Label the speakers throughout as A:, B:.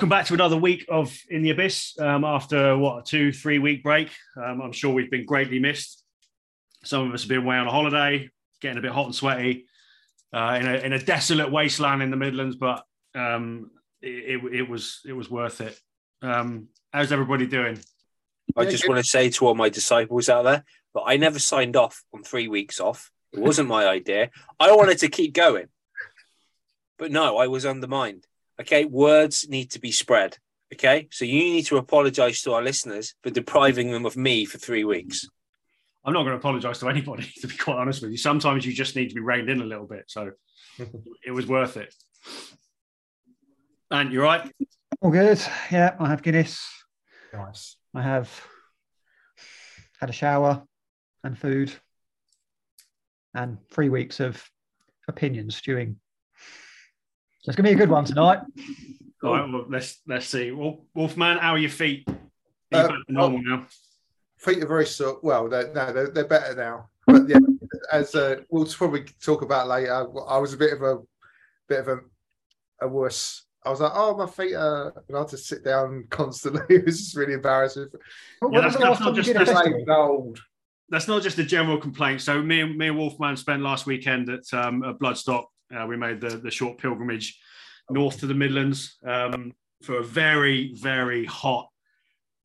A: welcome back to another week of In the Abyss. Um, after what a two, three week break, um, I'm sure we've been greatly missed. Some of us have been away on a holiday, getting a bit hot and sweaty uh, in, a, in a desolate wasteland in the Midlands, but um, it, it, it, was it was worth it. Um, how's everybody doing?
B: I just want to say to all my disciples out there that I never signed off on three weeks off. It wasn't my idea. I wanted to keep going. But no, I was undermined. Okay, words need to be spread. Okay, so you need to apologize to our listeners for depriving them of me for three weeks.
A: I'm not going to apologize to anybody, to be quite honest with you. Sometimes you just need to be reined in a little bit. So it was worth it. And you're right.
C: All good. Yeah, I have Guinness.
D: Nice.
C: I have had a shower and food and three weeks of opinions stewing. So it's gonna be a good one tonight.
A: All right, well, let's let's see. Wolf, Wolfman, how are your feet? Are you
D: Uh,
A: back to normal now?
D: Feet are very sore. Well, they're, no, they're, they're better now. But yeah, as uh, we'll probably talk about later, I was a bit of a bit of a, a worse. I was like, oh, my feet are. And I had to sit down constantly. it was just really embarrassing.
C: When
A: Yeah, that's- that's not just-
C: did a
A: that's
C: festival?
D: Old.
A: That's not just a general complaint. So me and me and Wolfman spent last weekend at, um, at Bloodstock. Uh, we made the the short pilgrimage north to the Midlands um, for a very very hot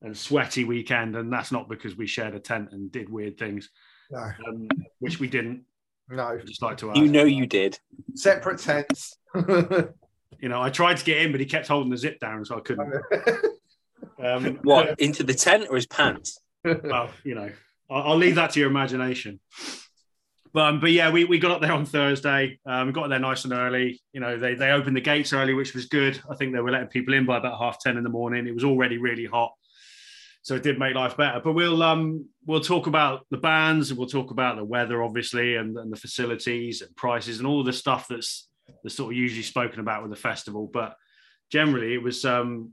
A: and sweaty weekend, and that's not because we shared a tent and did weird things,
D: No,
A: um, which we didn't.
D: no.
A: I'd just like to add.
B: You know you did.
D: Separate tents.
A: You know, I tried to get in, but he kept holding the zip down, so I couldn't. Um,
B: What into the tent or his pants?
A: well, you know, I'll, I'll leave that to your imagination. But, um, but yeah, we, we got up there on Thursday. Um, we got there nice and early. You know, they, they opened the gates early, which was good. I think they were letting people in by about half 10 in the morning. It was already really hot. So it did make life better. But we'll um we'll talk about the bands and we'll talk about the weather, obviously, and, and the facilities and prices and all the stuff that's that's sort of usually spoken about with the festival. But generally it was um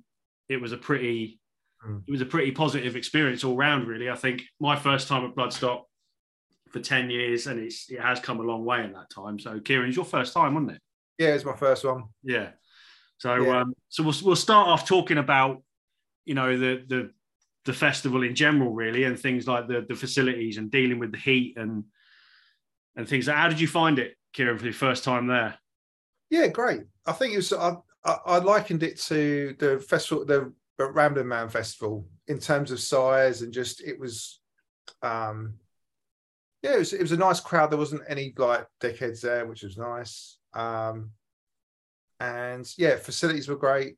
A: it was a pretty
D: Mm.
A: it was a pretty positive experience all round, really. I think my first time at Bloodstock for 10 years, and it's it has come a long way in that time. So, Kieran, it's your first time, wasn't it?
D: yeah, it's my first one.
A: Yeah. So,
D: Yeah.
A: um, so we'll we'll start off talking about, you know, the the the festival in general, really, and things like the the facilities and dealing with the heat and and things. How did you find it, Kieran, for your first time there?
D: Yeah, great. I think it was. I, I, I likened it to the festival, the Rambling Man Festival, in terms of size and just it was. um Yeah, it was. It was a nice crowd. There wasn't any like dickheads there, which was nice. Um And yeah, facilities were great.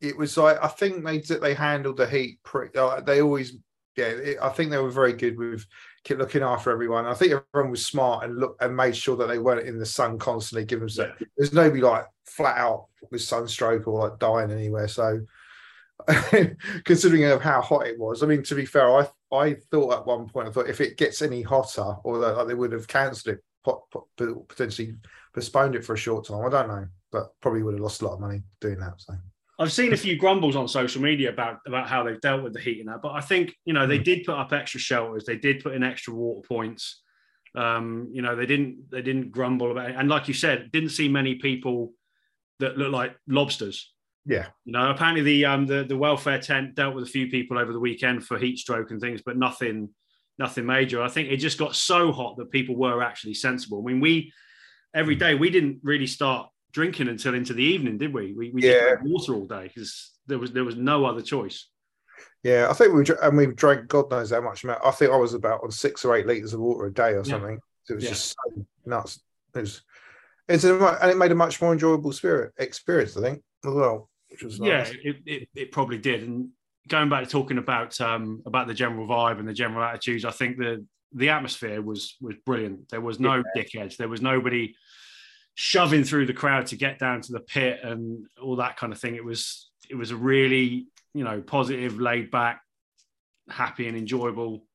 D: It was like I think they they handled the heat pretty. Uh, they always. Yeah, it, I think they were very good with keep looking after everyone. I think everyone was smart and look and made sure that they weren't in the sun constantly. Give them
A: Yeah.
D: there's nobody like flat out with sunstroke or like dying anywhere. So considering of how hot it was, I mean, to be fair, I I thought at one point I thought if it gets any hotter, or like, they would have cancelled it, pot, pot, potentially postponed it for a short time. I don't know, but probably would have lost a lot of money doing that. So
A: I've seen a few grumbles on social media about about how they've dealt with the heat and that, but I think you know they did put up extra shelters, they did put in extra water points. Um, you know they didn't they didn't grumble about it, and like you said, didn't see many people that look like lobsters.
D: Yeah,
A: You know, apparently the um the, the welfare tent dealt with a few people over the weekend for heat stroke and things, but nothing nothing major. I think it just got so hot that people were actually sensible. I mean, we every day we didn't really start drinking until into the evening, did we? We, we
D: Yeah.
A: water all day because there was there was no other choice.
D: yeah. I think we and we drank God knows how much. amount- I think I was about on six or eight liters of water a day or
A: Yeah.
D: something. It was
A: Yeah.
D: just so nuts. It was. It's a, and it made a much more enjoyable spirit experience, I think, as well. Which was
A: Yeah, it, it, it probably did. And going back to talking about um, about the general vibe and the general attitudes, I think the the atmosphere was was brilliant. There was no dickheads. There was nobody shoving through the crowd to get down to the pit and all that kind of thing. It was it was a really you know positive, laid back, happy and enjoyable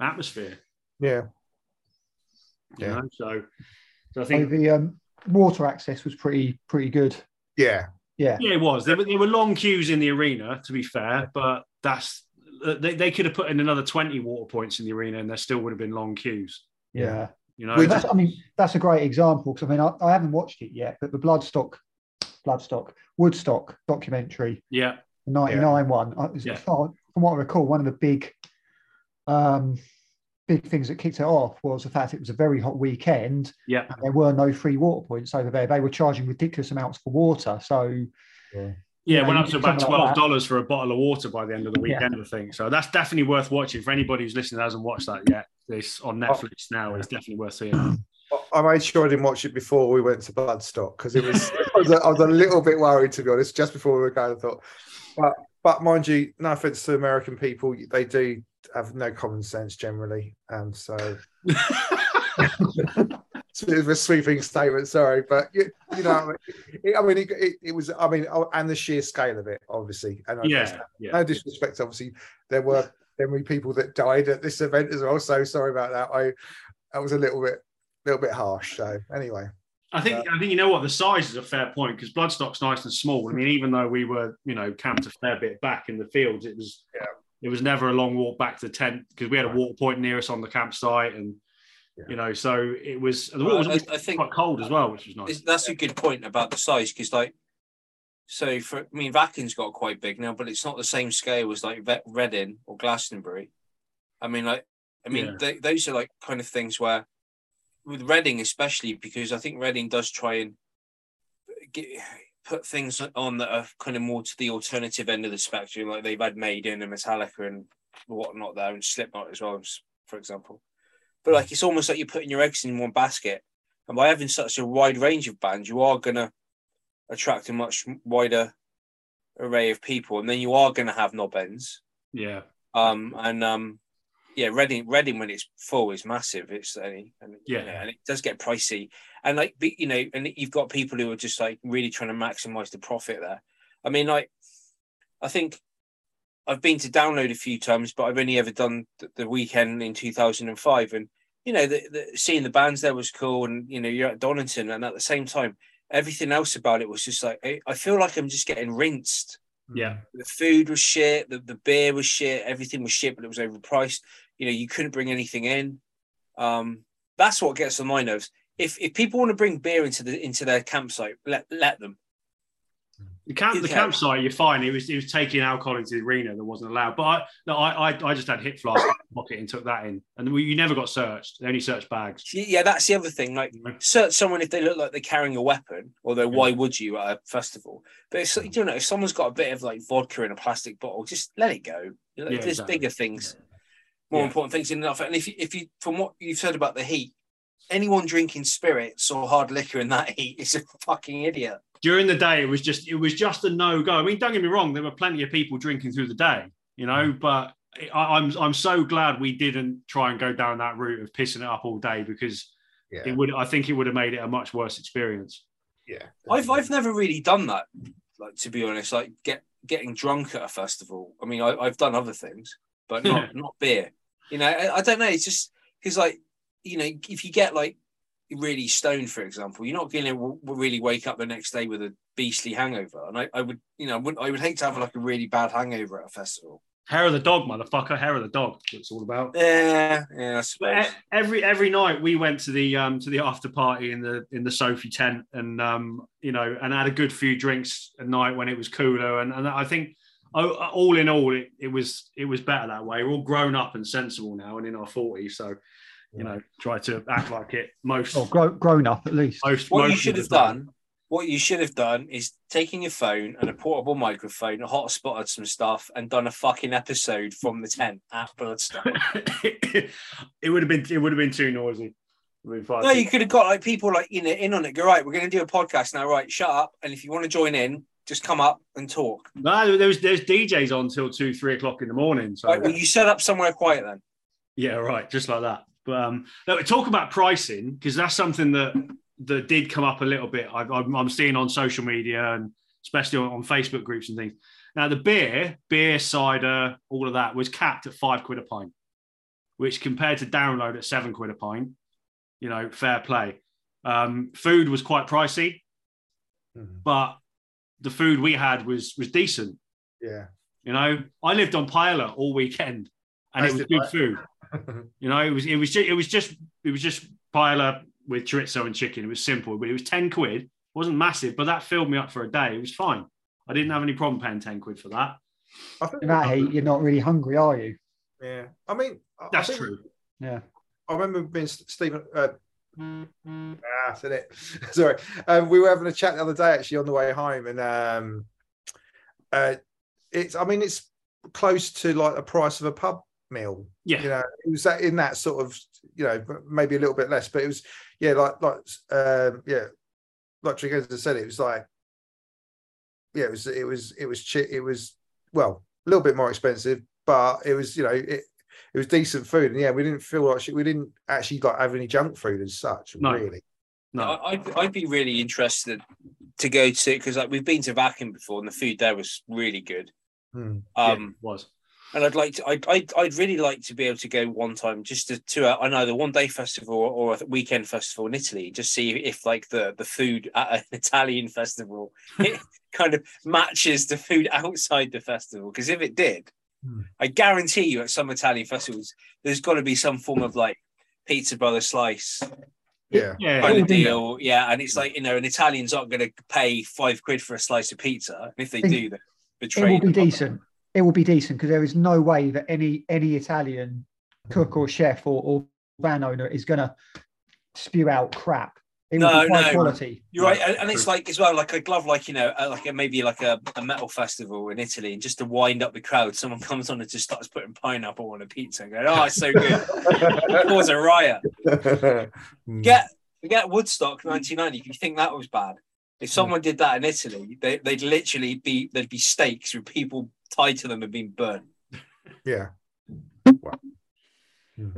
A: atmosphere.
D: yeah.
A: You
D: Yeah.
A: know? So, so I
C: So
A: think
C: the um, water access was pretty pretty good.
D: Yeah,
C: Yeah.
A: Yeah, it was. There were, there were long queues in the arena, to be fair, but that's they, they could have put in another 20 water points in the arena and there still would have been long queues.
C: Yeah.
A: You know,
C: Well, that's, I mean, that's a great example because I mean, I, I haven't watched it yet, but the Bloodstock Bloodstock, Woodstock documentary,
A: Yeah,
C: the 99 one. Uh, is
A: Yeah.
C: far- From what I recall, one of the big, um, big things that kicked it off was the fact it was a very hot weekend
A: yeah,
C: and there were no free water points over there. They were charging ridiculous amounts for water. So
A: yeah.
C: Yeah,
A: it went up to about twelve
C: that.
A: dollars for a bottle of water by the end of the
C: Yeah.
A: weekend. I think so. That's definitely worth watching for anybody who's listening that hasn't watched that yet. It's on oh. Netflix now. It's definitely worth seeing.
D: I made sure I didn't watch it before we went to Bloodstock because it was I, was a, I was a little bit worried to be honest. Just before we were going, I thought, but but mind you, no offense to American people, they do have no common sense generally, and so it's a bit of a sweeping statement. Sorry, but you, you know, it, I mean, it, it, it was. I mean, oh, and the sheer scale of it, obviously, and I
A: yeah, yeah.
D: no disrespect, obviously, there were there were people that died at this event as well. So sorry about that. I that was a little bit little bit harsh. So anyway.
A: I think uh, I think you know what the size is a fair point because Bloodstock's nice and small. I mean, even though we were you know camped a fair bit back in the fields, it was
D: Yeah.
A: It was never a long walk back to the tent because we had a water point near us on the campsite, and
D: Yeah.
A: you know, so it was the water was
B: I, I think
A: quite cold as well, which was nice.
B: That's a good point about the size because, like, so for I mean, Wacken's got quite big now, but it's not the same scale as like Ve- Reading or Glastonbury. I mean, like, I mean,
A: Yeah.
B: they, those are like kind of things where, with Reading especially, because I think Reading does try and get, put things on that are kind of more to the alternative end of the spectrum. Like they've had Maiden and Metallica and whatnot there, and Slipknot as well, for example. But like, it's almost like you're putting your eggs in one basket. And by having such a wide range of bands, you are going to attract a much wider array of people, and then you are going to have knob ends.
A: yeah,
B: Um, and um, yeah, Reading, Reading when it's full is massive. It's and, and
A: Yeah.
B: you know, and it does get pricey. And like, you know, and you've got people who are just like really trying to maximize the profit there. I mean, like, I think I've been to download a few times, but I've only ever done the, weekend in 2005. And, you know, the, the, seeing the bands there was cool. And, you know, you're at Donington. And at the same time, everything else about it was just like, I, I feel like I'm just getting rinsed.
A: yeah,
B: The food was shit. The, the beer was shit. Everything was shit, but it was overpriced. You know, you couldn't bring anything in. Um, that's what gets on my nerves. If if people want to bring beer into the into their campsite, let let them.
A: the camp, the campsite, you're fine. It was it was taking alcohol into the arena that wasn't allowed. But I, no, I, I, I just had hip flask in my pocket and took that in, and we, you never got searched. They only searched bags.
B: Yeah, that's the other thing. Like search someone if they look like they're carrying a weapon, although why would you at a festival? But it's like, you know, if someone's got a bit of like vodka in a plastic bottle, just let it go. You know,
A: Yeah,
B: There's
A: exactly.
B: bigger things, more
A: Yeah.
B: important things in life. And if you, if you, from what you've said about the heat, anyone drinking spirits or hard liquor in that heat is a fucking idiot.
A: during the day it was just it was just a no go. I mean, don't get me wrong, there were plenty of people drinking through the day, you know, but I, I'm I'm so glad we didn't try and go down that route of pissing it up all day because
D: Yeah.
A: it would I think it would have made it a much worse experience.
D: Yeah.
B: I've I've never really done that. Like to be honest, like get getting drunk at a festival. I mean, I, I've done other things, but not not beer. You know, I, I don't know. It's just because like you know, if you get like really stoned, for example, you're not going to really wake up the next day with a beastly hangover. And I, I would, you know, I would I would hate to have like a really bad hangover at a festival.
A: Hair of the dog, motherfucker. Hair of the dog. It's all about.
B: Yeah, yeah, I
A: But
B: suppose.
A: every every night we went to the um to the after party in the in the Sophie tent and um you know and had a good few drinks at night when it was cooler and, and I think oh, all in all it, it was it was better that way. We're all grown up and sensible now and in our forties, so you know try to act like it most
C: Or grow, grown up at least.
A: most.
B: What you
A: most of
B: should have
A: time.
B: done, what you should have done is taken your phone and a portable microphone, hot hotspotted some stuff, and done a fucking episode from the tent at Bloodstock.
A: it would have been it would have been too noisy. It would have been far
B: no, you could have got like people like you know in on it. Go right, we're going to do a podcast now. Right, shut up, and if you want to join in, just come up and talk.
A: No, there was there's DJs on till two, three o'clock in the morning. So
B: Right, well, you set up somewhere quiet then.
A: yeah, right, just like that. But um, no, talk about pricing because that's something that that did come up a little bit. I, I'm, I'm seeing on social media and especially on, on Facebook groups and things. Now the beer, beer, cider, all of that was capped at five quid a pint, which compared to download at seven quid a pint, you know, fair play. Um, food was quite pricey,
D: Mhm.
A: but the food we had was was decent.
D: Yeah.
A: You know, I lived on paella all weekend, and
D: As
A: it was good
D: I.
A: food. You know, it was it was just it was just it was just paella with chorizo and chicken. It was simple, but it was ten quid It wasn't massive, but that filled me up for a day. It was fine. I didn't have any problem paying ten quid for that.
D: I think
C: In that heat, you're not really hungry, are you?
D: yeah. I mean, I- I
A: That's
D: think-
A: true.
C: Yeah.
D: I remember being Stephen. Uh, ah, said it. Sorry. Um, we were having a chat the other day actually on the way home, and um, uh, it's. I mean, it's close to like the price of a pub meal.
A: Yeah.
D: You know, it was that in that sort of. You know, maybe a little bit less, but it was. Yeah, like like um, yeah, like Trigger said, it was like. Yeah, it was. It was. It was. Chi- it was. Well, a little bit more expensive, but it was. You know, it it was decent food, and yeah, we didn't feel like shit. we didn't actually like have any junk food as such.
A: No.
D: Really,
A: No,
B: I- I'd, I'd be really interested to go to because like we've been to Wacken before and the food there was really good.
A: Yeah,
B: Um,
A: it was.
B: And I'd like to, I'd, I'd, I'd really like to be able to go one time just to, to a, an either one day festival or a weekend festival in Italy, just see if like the the food at an Italian festival it kind of matches the food outside the festival. Because if it did,
D: Hmm.
B: I guarantee you at some Italian festivals, there's got to be some form of like pizza brother slice
D: yeah,
A: Yeah,
B: kind of deal. Yeah, and it's like you know, an Italian's not going to pay five quid for a slice of pizza. And if they
C: Think-
B: do, they
C: It
B: betray.
C: will be
B: the public.
C: decent. It will be decent because there is no way that any any Italian cook or chef or, or van owner is going to spew out crap. It
B: No, no.
C: quality.
B: You're right, and, and it's like as well, like I'd love, like you know, uh, like a, maybe like a, a metal festival in Italy, and just to wind up the crowd, someone comes on and just starts putting pineapple on a pizza, and going, "Oh, it's so good!" Cause a riot.
D: Hmm.
B: Get get Woodstock 1990. If you think that was bad, if someone did that in Italy, they, they'd literally be there'd be stakes with people tied to them and being burnt.
D: yeah.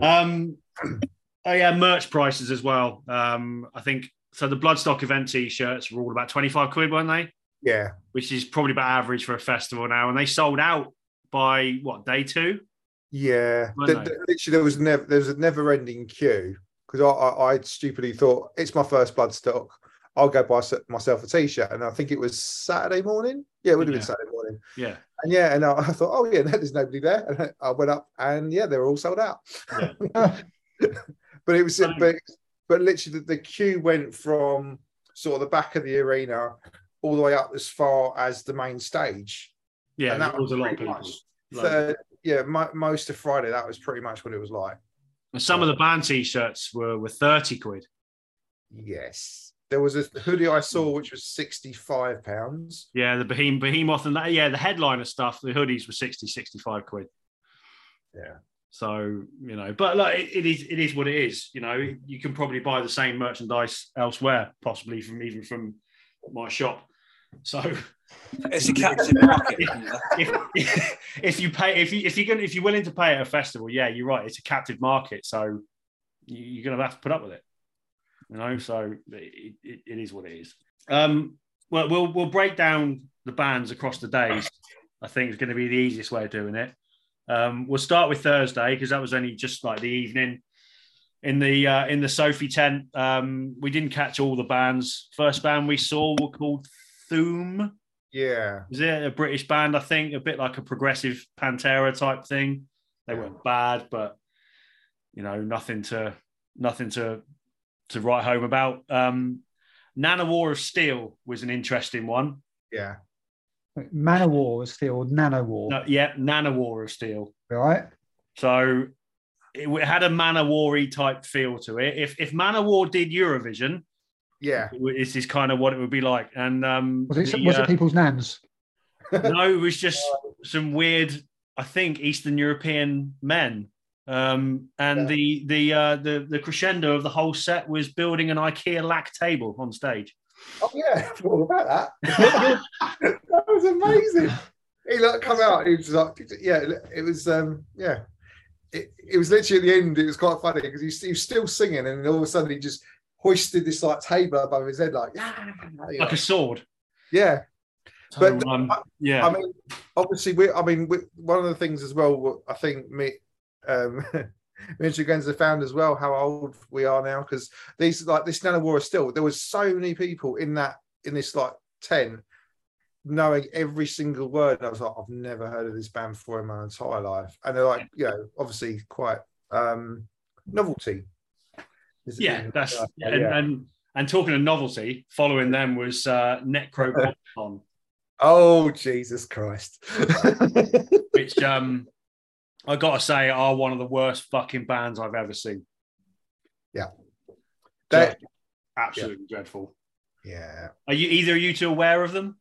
A: Um, oh yeah, merch prices as well. Um, I think so. The Bloodstock event T-shirts were all about twenty five quid, weren't they?
D: Yeah,
A: Which is probably about average for a festival now, and they sold out by what day two?
D: yeah. The- the- literally, there was never there was a never ending queue because I, I I stupidly thought it's my first Bloodstock. I'll go buy myself a t-shirt, and I think it was Saturday morning. Yeah, it would have
A: Yeah.
D: been Saturday morning.
A: Yeah,
D: And yeah, and I, I thought, oh yeah, there's nobody there. And I went up, and yeah, they were all sold out.
C: Uh,
D: but it was, but but literally, the, the queue went from sort of the back of the arena all the way up as far as the main stage.
A: yeah,
D: and that
A: was a lot of people.
D: third- yeah, mo- most of Friday, that was pretty much what it was like.
A: And some of the band T-shirts were were thirty quid.
D: Yes, there was a hoodie I saw which was sixty-five pounds.
A: Yeah, the Behem- Behemoth and that. Yeah, the headliner stuff. The hoodies were 60, 65 quid.
D: Yeah.
A: So you know, but like it, it is it is what it is. You know, you can probably buy the same merchandise elsewhere, possibly from even from my shop. So
B: It's a captive market. isn't
A: if if you pay if you if you're gonna if you're willing to pay at a festival, yeah, you're right. It's a captive market, so you- you're gonna have to put up with it. You know, so it, it, it is what it is. Um, well, we'll we'll break down the bands across the days. I think is going to be the easiest way of doing it. Um, we'll start with Thursday because that was only just like the evening in the uh, in the Sophie tent. Um, we didn't catch all the bands. First band we saw were called Thoom.
D: Yeah,
A: Is it a British band? I think a bit like a progressive Pantera type thing. They weren't bad, but you know, nothing to nothing to to write home about. Um, Nanowar of Steel was an interesting one.
D: yeah,
C: Man War was still Nanowar,
A: No, yeah, Nanowar of Steel.
C: right?
A: So it, it had a Manowar type feel to it. If if Manowar did Eurovision,
D: yeah.
A: this is kind of what it would be like. And um,
C: Was it
A: the,
C: was
A: uh,
C: it people's nans?
A: no, it was just some weird, I think, Eastern European men. Um, and
D: Yeah.
A: the the uh, the the crescendo of the whole set was building an IKEA Lack table on stage.
D: Oh yeah, I forgot about that. that was amazing. He like come out. He was like, yeah, it was um, yeah. It, it was literally at the end. It was quite funny because he, was- he was still singing, and all of a sudden he just hoisted this like table above his head, like yeah,
A: Like a sword.
D: yeah.
A: So,
D: But,
A: um,
D: I-
A: yeah,
D: I mean, obviously, we. I mean, we, one of the things as well. I think me, um, me and Tregenza found as well how old we are now because these like this Nanowar is still. There was so many people in that in this like tent knowing every single word. And I was like, I've never heard of this band before in my entire life, and they're like, you know, obviously quite um novelty. Is-
A: yeah, that's
D: uh,
A: and,
D: yeah.
A: and And talking of novelty, following them was uh, Nekrogoblikon,
D: Oh Jesus Christ!
A: which um, I got to say are one of the worst fucking bands I've ever seen.
D: That-
A: Absolutely dreadful.
D: yeah.
A: Are you either are you two aware of them?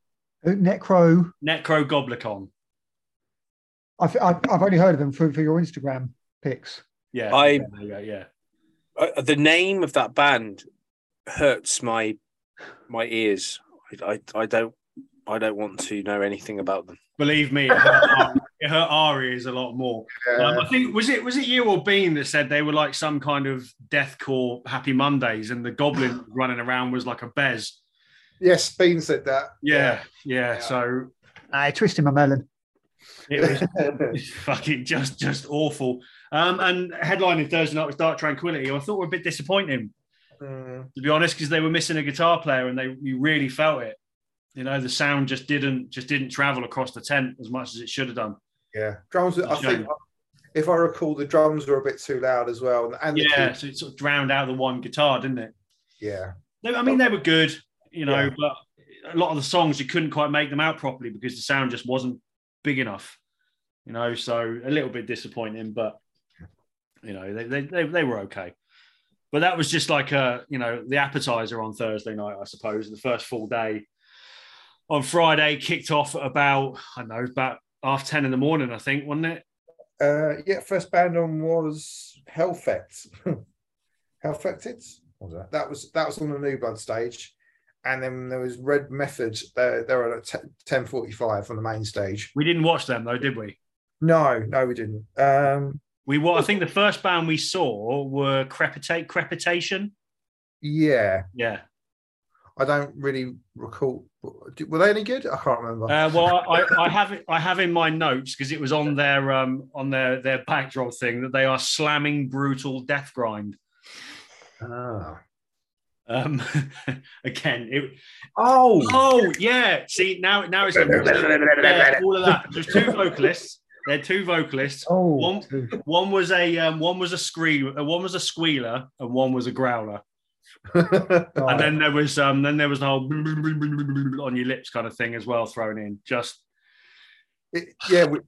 C: Uh, Necro.
A: Nekrogoblikon.
C: I've, I've I've only heard of them for, for your Instagram pics.
A: Yeah.
B: I-
A: yeah, there yeah.
B: Uh, the name of that band hurts my my ears. I, I, I don't I don't want to know anything about them.
A: Believe me, it hurt, our, it ears a lot more. Um, I think was it was it you or Bean that said they were like some kind of deathcore Happy Mondays, and the goblin running around was like a bez.
D: yes, Bean said that.
A: Yeah, yeah.
D: Yeah.
A: So
C: I twisted my melon.
A: it was fucking just just awful. Um, and headlining Thursday night was Dark Tranquillity. I thought were a bit disappointing
D: Mm,
A: to be honest, because they were missing a guitar player, and they you really felt it. You know, the sound just didn't just didn't travel across the tent as much as it should have done.
D: Yeah, drums. I think if I recall, the drums were a bit too loud as well, and
A: Yeah, so it sort of drowned out the one guitar, didn't it?
D: yeah,
A: I mean, they were good, you know,
D: Yeah.
A: but a lot of the songs you couldn't quite make them out properly because the sound just wasn't big enough, you know. So a little bit disappointing, but you know, they they they, they were okay. But that was just like a you know the appetizer on Thursday night, I suppose. The first full day on Friday kicked off at about I don't know about half ten in the morning, I think, wasn't it?
D: uh, yeah. First band on was Hellfect. Hellfected. Was that? That was that was on the New Blood stage, and then there was Red Method. They they were at ten forty five on the main stage.
A: We didn't watch them though, did we?
D: No, no, we didn't. Um,
A: We wa- I think the first band we saw were Crepitate Crepitation.
D: yeah,
A: Yeah.
D: I don't really recall. Were they any good? I can't remember.
A: Uh, well, I, I have it. I have in my notes because it was on their um, on their their backdrop thing that they are slamming brutal death grind.
D: Ah.
A: Um, again, it,
D: Oh,
A: oh yeah. See now now it's yeah, all of that. There's two vocalists. They're two vocalists.
C: Oh,
A: One-
C: two.
A: One was a um, one was a scream, uh, one was a squealer, and one was a growler.
C: Right.
A: And then there was um then there was the whole on your lips kind of thing as well thrown in. Just
D: It- yeah, we,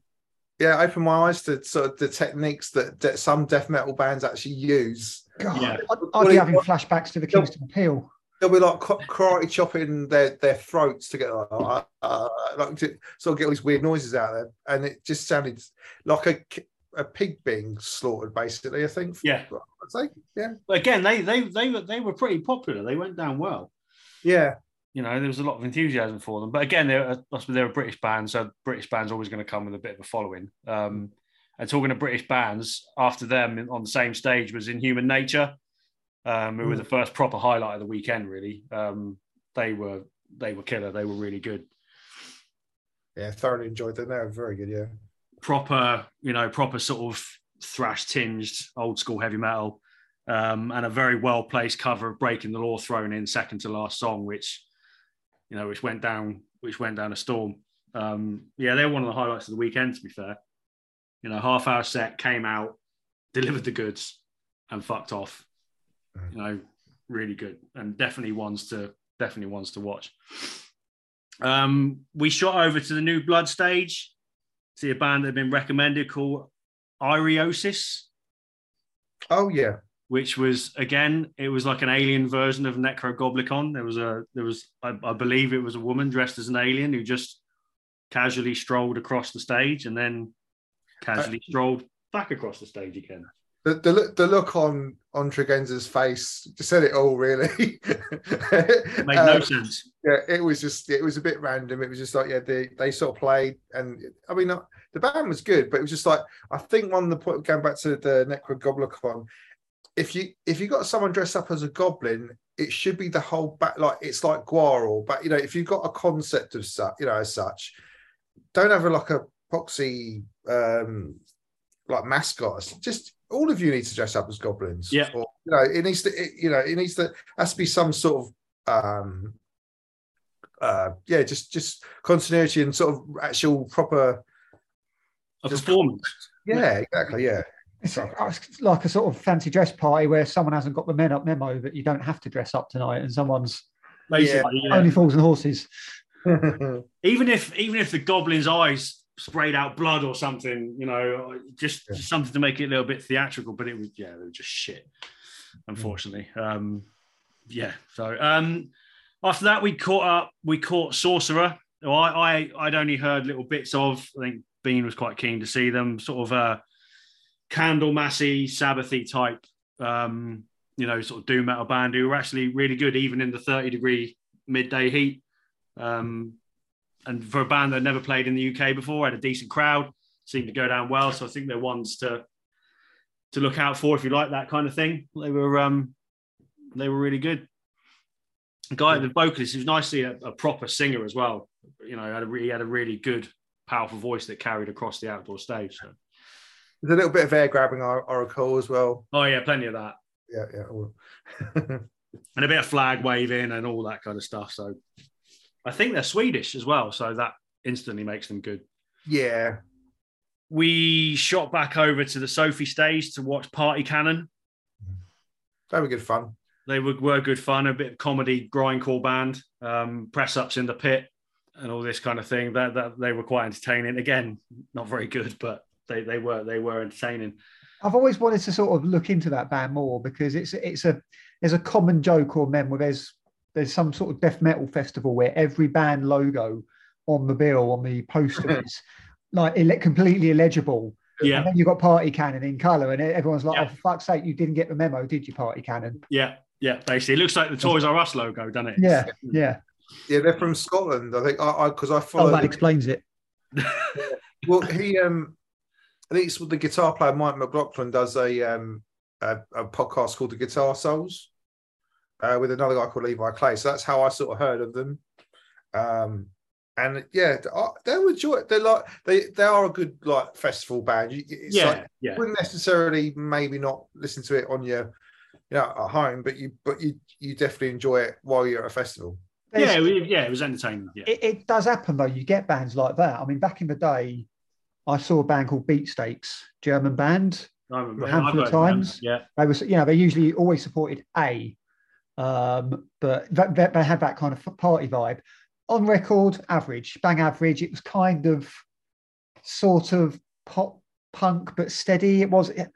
D: yeah. Open my eyes to sort of the techniques that, that some death metal bands actually use.
C: God,
A: Yeah.
C: I'd, I'd be having flashbacks to the Kingston Appeal.
D: They'll be like ca- karate chopping their, their throats together, like, uh, like to sort of get all these weird noises out there, and it just sounded like a ki- a pig being slaughtered, basically. I think.
A: Yeah.
D: I'd say. Yeah.
A: But again, they they they were they were pretty popular. They went down well.
D: Yeah.
A: You know, there was a lot of enthusiasm for them. But again, they're they're a British band, so British band's always going to come with a bit of a following. Um, and talking of British bands, after them on the same stage was Inhuman Nature, um, who were the first proper highlight of the weekend. Really, um, they were they were killer. They were really good.
D: Yeah. Thoroughly enjoyed them. They were very good. Yeah.
A: Proper, you know, proper sort of thrash tinged old school heavy metal, um, and a very well placed cover of Breaking the Law thrown in second to last song, which you know, which went down, which went down a storm. Um, yeah, they're one of the highlights of the weekend. To be fair, you know, half hour set came out, delivered the goods, and fucked off. You know, really good, and definitely ones to definitely ones to watch. Um, we shot over to the new blood stage see a band that had been recommended called Iriosis,
D: Oh yeah.
A: which was again, it was like an alien version of Nekrogoblikon. There was a there was I, I believe it was a woman dressed as an alien who just casually strolled across the stage and then uh, casually strolled back across the stage again.
D: The, the look the look on on Tregenza's face just said it all really.
A: It made no
D: Um,
A: sense.
D: yeah, it was just it was a bit random. It was just like yeah, they they sort of played, and I mean uh, the band was good, but it was just like I think one of the point going back to the Nekrogoblikon, if you if you got someone dressed up as a goblin, it should be the whole back like it's like Gwar, but you know if you've got a concept of such, you know as such, don't have a, like a proxy um like mascots. Just all of you need to dress up as goblins.
A: Yeah.
D: Or, you know, it needs to. It, you know, it needs to. Has to be some sort of um uh yeah just just continuity and sort of actual proper
A: A
D: just-
A: performance.
D: yeah exactly yeah
C: It's it's like a sort of fancy dress party where someone hasn't got the men up memo that you don't have to dress up tonight, and someone's
A: Basically, yeah.
C: only fools and horses.
A: even if even if the goblin's eyes sprayed out blood or something, you know, just,
D: Yeah.
A: just something to make it a little bit theatrical. But it was yeah, they were just shit, unfortunately. Um, yeah. So um, after that, we caught up. We caught Sorcerer. who I, I I'd only heard little bits of. I think Bean was quite keen to see them. Sort of a Candlemassy, Sabbathy type. Um, you know, sort of doom metal band who were actually really good, even in the 30 degree midday heat. Um, and for a band that never played in the UK before, had a decent crowd, seemed to go down well. So I think they're ones to to look out for if you like that kind of thing. They were um, they were really good. The guy, the vocalist, he was nicely a, a proper singer as well. You know, had a really had a really good, powerful voice that carried across the outdoor stage. So.
D: There's a little bit of air grabbing or- oracle as well.
A: Oh yeah, plenty of that,
D: Yeah, yeah.
A: and a bit of flag waving and all that kind of stuff. So I think they're Swedish as well, so that instantly makes them good.
D: yeah.
A: we shot back over to the Sophie stage to watch Party Cannon.
D: That was good fun.
A: They were, were good fun, a bit of comedy, grindcore band, um, press ups in the pit, and all this kind of thing. That, that they were quite entertaining. Again, not very good, but they, they were they were entertaining.
C: I've always wanted to sort of look into that band more because it's it's a there's a common joke or mem where there's there's some sort of death metal festival where every band logo on the bill on the poster is like ele- completely illegible.
A: Yeah,
C: And then you've got Party Cannon in colour, and everyone's like,
A: Yeah.
C: "Oh, for fuck's sake, you didn't get the memo, did you, Party Cannon?"
A: yeah, yeah. Basically, it looks like the Toys R Us logo, doesn't it?
C: Yeah, yeah.
D: Yeah, they're from Scotland. I think I because I,
C: Oh,
D: follow.
C: that
D: them.
C: explains it.
D: well, he um, I think it's with the guitar player Mike McLaughlin does a um a, a podcast called the Guitar Souls, uh, with another guy called Levi Clay. So that's how I sort of heard of them. Um, and yeah, they're enjoy. They're like they they are a good like festival band. You, it's
A: yeah,
D: like,
A: yeah.
D: you wouldn't necessarily maybe not listen to it on your you know at home, but you but you you definitely enjoy it while you're at a festival.
C: There's-
A: Yeah, we- yeah, it was entertaining. Yeah,
C: it, it does happen though. You get bands like that. I mean, back in the day, I saw a band called Beatsteaks, German band.
A: I remember.
C: a handful
A: I've
C: of
A: heard them.
C: times.
A: Yeah,
C: They was, you know, they usually always supported A, um, but that, that, they had that kind of party vibe. On record, average, bang average. It was kind of sort of pop punk, but steady. It was. It,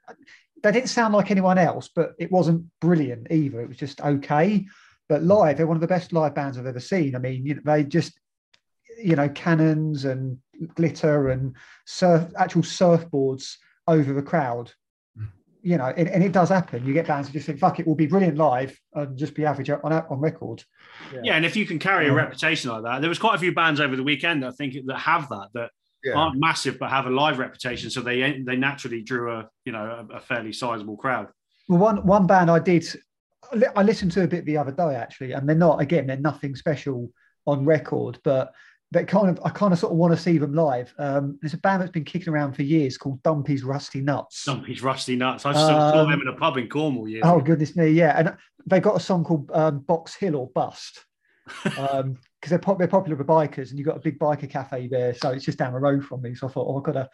C: they didn't sound like anyone else, but it wasn't brilliant either. It was just okay. But live, they're one of the best live bands I've ever seen. I mean, you know, they just, you know, cannons and glitter and surf, actual surfboards over the crowd you know, and, and it does happen. You get bands who just think, "Fuck it, we'll be brilliant live and just be average on on record."
A: yeah. And if you can carry a reputation like that, there was quite a few bands over the weekend that I think that have that that
D: Yeah,
A: aren't massive but have a live reputation, so they they naturally drew a you know a, a fairly sizable crowd.
C: Well, one one band I did, I listened to a bit the other day actually, and they're not again, they're nothing special on record, but they kind of I kind of sort of want to see them live. Um, there's a band that's been kicking around for years called Dumpy's Rusty Nuts.
A: Dumpy's Rusty Nuts. I saw, saw
C: Um,
A: them in a pub in Cornwall years
C: Oh goodness me, yeah, and they got a song called um, Box Hill or Bust. um because they're, pop- they're popular with bikers and you've got a big biker cafe there so it's just down the road from me so i thought oh i've got to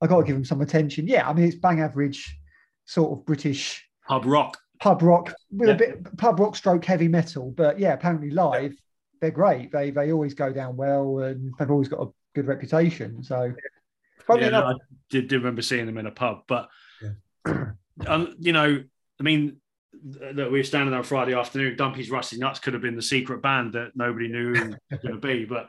C: i got to give them some attention yeah i mean it's bang average sort of british
A: Pub rock.
C: pub rock with
A: Yeah.
C: a bit pub rock stroke heavy metal but yeah apparently live they're great they they always go down well and they've always got a good reputation so funny
A: Yeah,
C: enough,
A: I did, did remember seeing them in a pub, but
D: Yeah.
A: um, you know, I mean, that we were standing there on Friday afternoon. Dumpy's Rusty Nuts could have been the secret band that nobody knew was going to be, but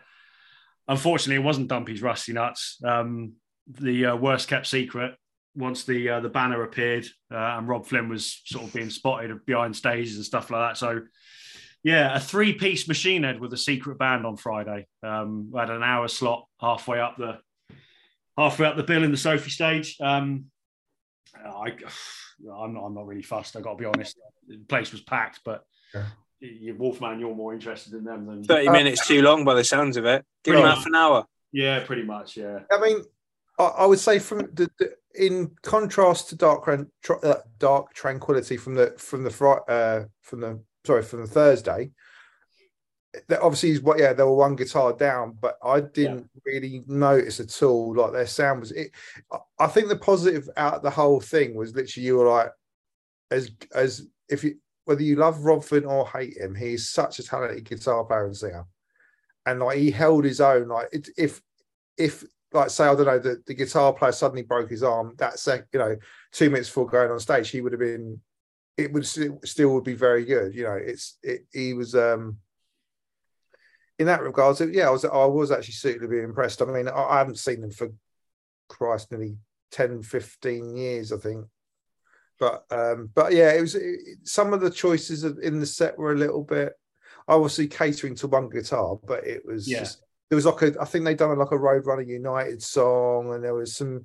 A: unfortunately, it wasn't Dumpy's Rusty Nuts. Um, the uh, worst kept secret. Once the uh, the banner appeared uh, and Robb Flynn was sort of being spotted behind stages and stuff like that, so yeah, a three piece machine head with a secret band on Friday. Um, we had an hour slot halfway up the halfway up the bill in the Sophie stage. Um, I, I'm not, I'm not really fussed. I got to be honest. The place was packed, but
D: Yeah.
A: you Wolfman, you're more interested in them than
B: 30 minutes too long by the sounds of it. Give him half an hour.
A: yeah, pretty much. Yeah,
D: I mean, I, I would say from the, the in contrast to dark uh, dark tranquillity from the from the Fri- uh, from the sorry from Thursday, that obviously is what yeah they were one guitar down but i didn't really notice at all like their sound was it I- think the positive out of the whole thing was literally you were like as as if you whether you love Robb Flynn or hate him he's such a talented guitar player and singer. And like he held his own like it, if if like say i don't know the, the guitar player suddenly broke his arm that sec you know two minutes before going on stage he would have been it would still, still would be very good you know it's it he was um in that regard, so yeah, I was I was actually suitably impressed. I mean, I, I haven't seen them for Christ nearly 10, 15 years, I think. But um, but yeah, it was it, some of the choices in the set were a little bit obviously catering to one guitar, but it was
A: Yeah.
D: just there was like a I think they'd done like a Roadrunner United song, and there was some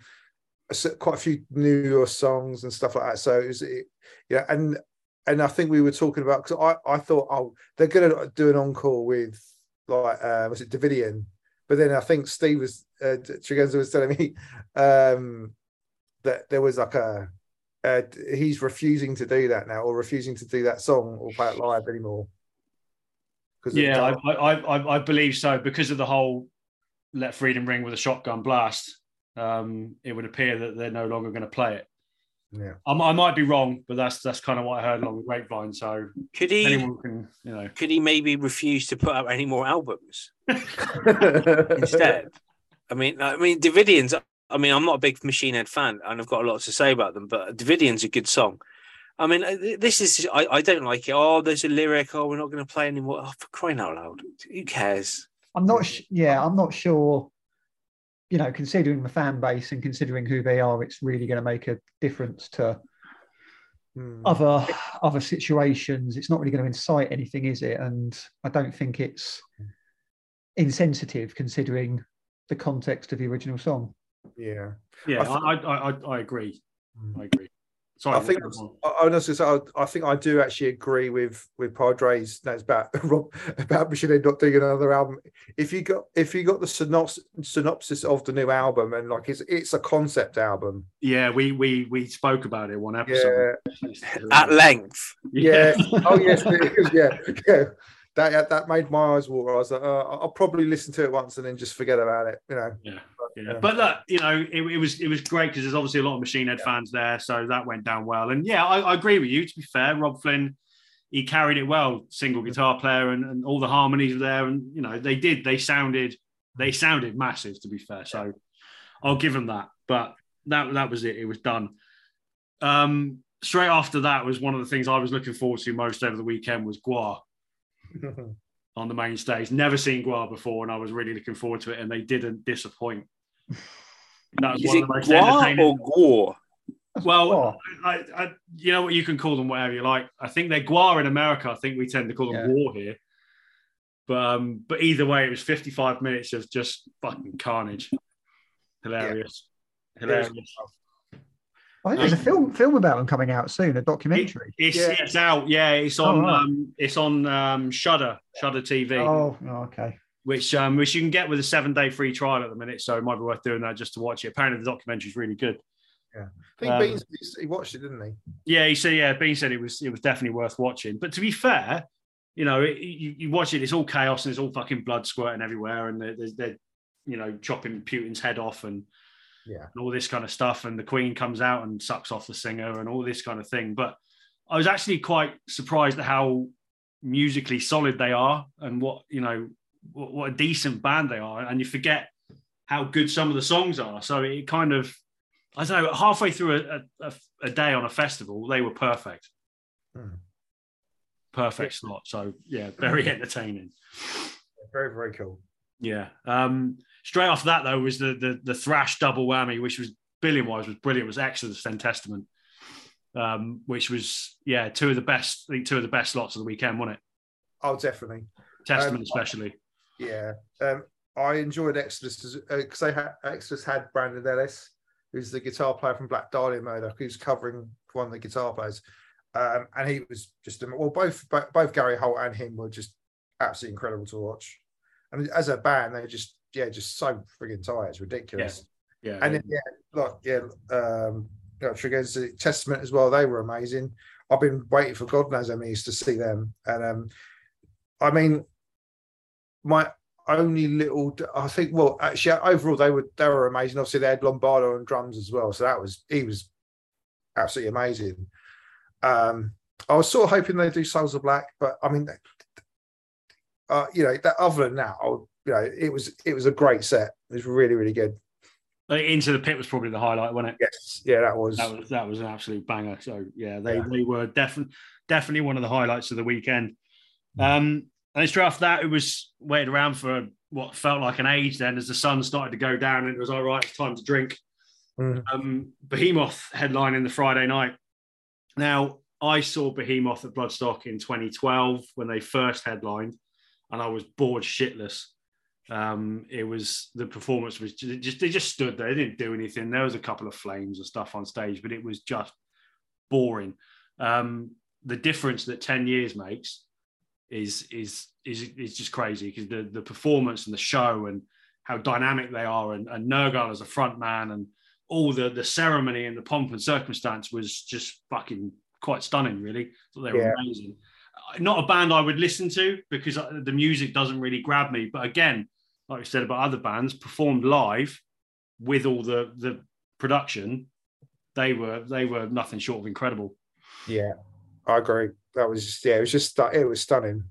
D: quite a few newer songs and stuff like that. So it was it, yeah, and and I think we were talking about because I I thought oh they're gonna do an encore with like uh, was it Davidian, but then I think Steve was uh, Tregenza was telling me um, that there was like a uh, he's refusing to do that now or refusing to do that song or play it live anymore.
A: Yeah. I, I, I, I believe so because of the whole let freedom ring with a shotgun blast. Um, it would appear that they're no longer going to play it.
D: yeah.
A: I, I might be wrong, but that's that's kind of what I heard along the grapevine. So
B: Could he?
A: anyone can, you know,
B: Could he maybe refuse to put out any more albums instead? I mean, I mean, Davidians. I mean, I'm not a big Machine Head fan, and I've got a lot to say about them. But Davidian's a good song. I mean, uh, this is. I, I don't like it. Oh, there's a lyric. Oh, we're not going to play anymore. Oh, for crying out loud! Who cares?
C: I'm not. Sh- yeah, I'm not sure. You know, considering the fan base and considering who they are, it's really going to make a difference to
D: Hmm.
C: other other situations. It's not really going to incite anything, is it? And I don't think it's insensitive considering the context of the original song.
D: yeah.
A: yeah,
D: I th-
A: I, I, I, I agree. I agree. Sorry,
D: I think
A: what's going?
D: I, I, was gonna say, I, I think I do actually agree with with Padres. No, it's about Rob about Machine Head not doing another album. If you got if you got the synopsis synopsis of the new album and like it's it's a concept album.
A: yeah, we we we spoke about it one episode.
D: Yeah,
B: At length,
D: yeah. oh yes, yeah, yeah. That that made my eyes water. I was like, uh, I'll probably listen to it once and then just forget about it. You know.
A: Yeah.
D: But,
A: Yeah, but look, you know, it, it was it was great because there's obviously a lot of Machine Head fans there, so that went down well. And yeah, I, I agree with you. To be fair, Robb Flynn, he carried it well, single guitar player, and, and all the harmonies were there. And you know, they did, they sounded, they sounded massive. To be fair, so I'll give them that. But that that was it. It was done. Um, straight after that was one of the things I was looking forward to most over the weekend was Gwar on the main stage. Never seen Gwar before, and I was really looking forward to it. And they didn't disappoint. That was
B: is
A: one
B: it
A: of the most
B: Gwar
A: entertaining.
B: or Gore?
A: Well,
C: Gwar.
A: I, I, you know what you can call them whatever you like. I think they're Gwar in America. I think we tend to call them
C: Yeah.
A: War here. But um, but either way, it was 55 minutes of just fucking carnage. Hilarious, hilarious.
C: I think there's a film film about them coming out soon, a documentary.
A: It's
D: Yeah.
A: it's out. Yeah, it's
C: Oh,
A: on
C: right.
A: um, it's on um, Shudder Shudder TV,
C: Oh, oh, okay.
A: which um, which you can get with a seven day free trial at the minute. So it might be worth doing that just to watch it. Apparently, the documentary is really good. Yeah.
D: I think
A: Um,
D: Beans he watched it, didn't he?
A: Yeah, he said. Yeah, Bean said it was it was definitely worth watching. But to be fair, you know, it, you, you watch it, it's all chaos and it's all fucking blood squirting everywhere, and they're, they're, they're you know chopping Putin's head off and
D: Yeah.
A: and all this kind of stuff. And the Queen comes out and sucks off the singer and all this kind of thing. But I was actually quite surprised at how musically solid they are and what you know what, what a decent band they are. And you forget how good some of the songs are. So it kind of I don't know. Halfway through a, a, a day on a festival, they were perfect.
D: Hmm.
A: Perfect slot. So yeah, very entertaining.
D: Very very cool.
A: Yeah. Um, straight off that though was the the, the thrash double whammy, which was billion wise was brilliant. It was Exodus and Testament, um, which was yeah two of the best. I think two of the best lots of the weekend, wasn't it?
D: Oh, definitely.
A: Testament
D: Um,
A: especially.
D: Yeah. Um, I enjoyed Exodus because they had Exodus had Brandon Ellis, who's the guitar player from Black Dahlia Murder, who's covering one of the guitar players. Um, and he was just well, both both Gary Holt and him were just absolutely incredible to watch. And as a band, they just yeah, just so frigging tight. It's ridiculous.
A: Yeah.
D: And then, yeah, like yeah, um, Triggers Testament as well. They were amazing. I've been waiting for God knows how many years to see them. And um, I mean, my only little, I think, well, actually, overall they were they were amazing. Obviously, they had Lombardo on drums as well, so that was he was absolutely amazing. Um, I was sort of hoping they'd do Souls of Black, but I mean, uh, you know, that other than that, I would, you know, it was it was a great set. It was really really good.
A: Into the Pit was probably the highlight, wasn't it?
D: Yes, yeah, that was.
A: That was that was an absolute banger. So yeah, they
D: Yeah.
A: they were definitely definitely one of the highlights of the weekend. Um, and straight after that, it was waiting around for what felt like an age. Then, as the sun started to go down, and it was all right. It's time to drink.
D: Mm.
A: Um, Behemoth headlining the Friday night. Now, I saw Behemoth at Bloodstock in 2012 when they first headlined, and I was bored shitless. Um, it was the performance was just they just stood there, they didn't do anything. There was a couple of flames and stuff on stage, but it was just boring. Um, the difference that 10 years makes is is is is just crazy because the the performance and the show and how dynamic they are and, and Nergal as a front man and all the the ceremony and the pomp and circumstance was just fucking quite stunning really so they were
D: Yeah.
A: amazing not a band I would listen to because uh, the music doesn't really grab me but again like I said about other bands performed live with all the the production they were they were nothing short of incredible
D: Yeah, I agree. That was just yeah, it was just it was stunning.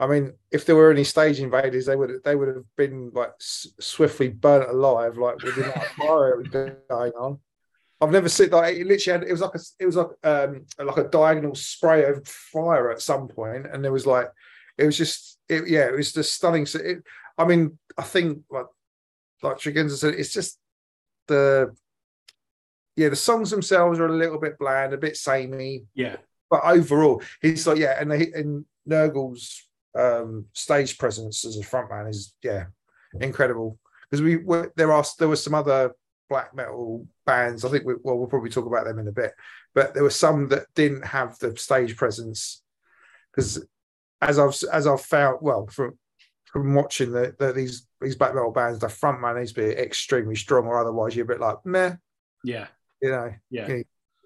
D: I mean, if there were any stage invaders, they would they would have been like swiftly burnt alive, like with the fire it was going on. I've never seen like it literally had it was like a it was like um like a diagonal spray of fire at some point, and there was like it was just it, yeah, it was just stunning. So it, I mean, I think like like said, it's just the yeah, the songs themselves are a little bit bland, a bit samey,
A: yeah.
D: But overall, he's like, yeah, and they, and Nergal's um, stage presence as a frontman is yeah incredible. Because we were there are there were some other black metal bands. I think we, well we'll probably talk about them in a bit, but there were some that didn't have the stage presence. Because as I've as I've found well from from watching the, the these these black metal bands, the frontman needs to be extremely strong, or otherwise you're a bit like meh,
A: yeah
D: you know,
A: yeah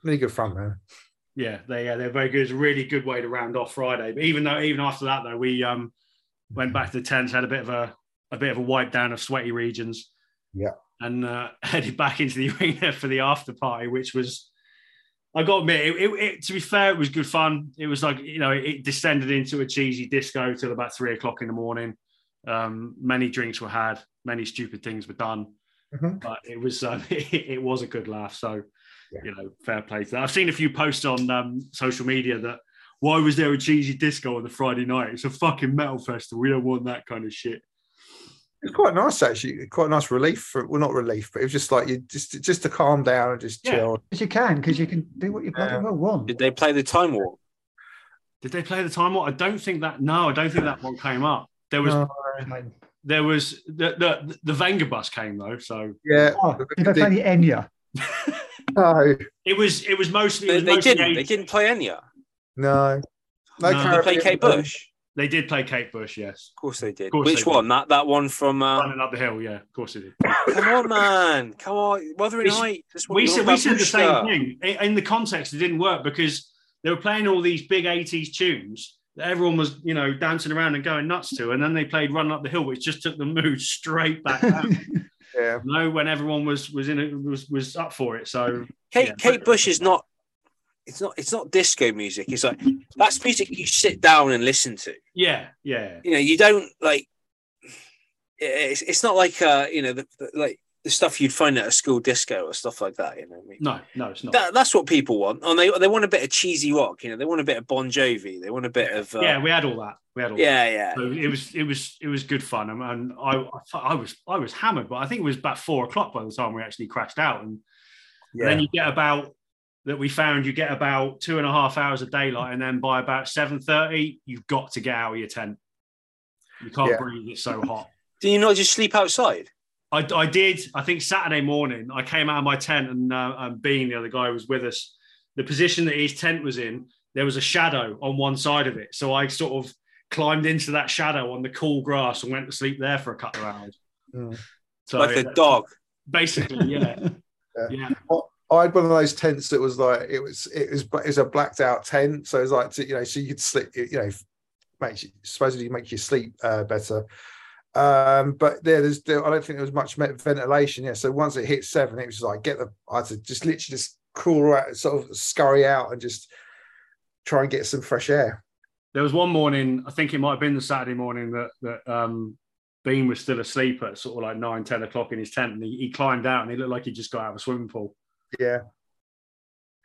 D: really good frontman.
A: Yeah, they yeah, they're very good. It's a really good way to round off Friday. But even though even after that though, we um went back to the tents, had a bit of a a bit of a wipe down of sweaty regions.
D: Yeah.
A: And uh, headed back into the arena for the after party, which was I got to admit, it, it, it- to be fair, it was good fun. It was like you know, it descended into a cheesy disco till about three o'clock in the morning. Um, many drinks were had, many stupid things were done,
D: Mhm.
A: but it was um, it, it was a good laugh. So
D: Yeah.
A: you know, fair play to that. I've seen a few posts on um, social media that why was there a cheesy disco on the Friday night? It's a fucking metal festival. We don't want that kind of shit.
D: It's quite nice actually. Quite a nice relief for well, not relief, but it was just like you just just to calm down and just
A: Yeah.
D: chill.
C: Because you can, because you can do what you bloody
D: Yeah.
C: well want.
B: Did they play the time warp?
A: Did they play the time? What? I don't think that. No, I don't think that one came up. There was
D: No.
A: There was the the the Venga bus came though, so
D: Yeah.
C: Oh, did they play the Enya?
D: No,
A: it was it was mostly.
B: They,
A: was
B: they
A: mostly
B: didn't. They didn't play Enya.
D: no.
A: No,
D: No,
A: they
B: They
D: Caribbean
B: played Kate Bush.
A: They did play Kate Bush, yes.
B: Of course they did.
A: course
B: Which
A: they did.
B: one? That that one from. Uh,
A: Running up the hill, yeah, of course they did.
B: come on, man. Come on. Wuthering
A: We s-
B: Heights.
A: We said we said the same thing. In, in the context, it didn't work because they were playing all these big '80s tunes that everyone was, you know, dancing around and going nuts to, and then they played Run Up the Hill," which just took the mood straight back down.
D: Yeah.
A: you know, when everyone was was in it was was up for it. So
B: Kate
A: Yeah.
B: Kate Bush is not. It's not. It's not disco music. It's like that's music you sit down and listen to.
A: yeah, yeah,
B: You know, you don't like. It's, it's not like uh you know the, the- like the stuff you'd find at a school disco or stuff like that. You know I mean?
A: no, no, it's not.
B: That, that's what people want, and they they want a bit of cheesy rock. You know, they want a bit of Bon Jovi. They want a bit of uh,
A: yeah, we had all that. We had all that.
B: yeah, yeah.
A: So it was it was it was good fun, and, and I I was I was hammered, but I think it was about four o'clock by the time we actually crashed out, and
D: Yeah.
A: then you get about that we found you get about two and a half hours of daylight, and then by about seven thirty, you've got to get out of your tent. You can't
D: Yeah.
A: breathe; it's so hot.
B: Do you not just sleep outside?
A: I, I did. I think Saturday morning, I came out of my tent, and uh, and Bean, the other guy, was with us. The position that his tent was in, there was a shadow on one side of it, so I sort of climbed into that shadow on the cool grass and went to sleep there for a couple of hours.
D: Mm.
A: So
B: like a dog.
A: basically, yeah,
D: Yeah.
A: yeah,
D: I had one of those tents that was like it was it was it was a blacked out tent, so it was like to, you know, so you could sleep, you know, makes you, supposedly makes you sleep uh, better. Um, but there, there's there, I don't think there was much ventilation. Yeah, so once it hit seven, it was like get the I had to just literally just crawl out, sort of scurry out, and just try and get some fresh air.
A: There was one morning, I think it might have been the Saturday morning that that um, Bean was still asleep at sort of like nine, 10 o'clock in his tent, and he, he climbed out and he looked like he just got out of a swimming pool.
D: Yeah,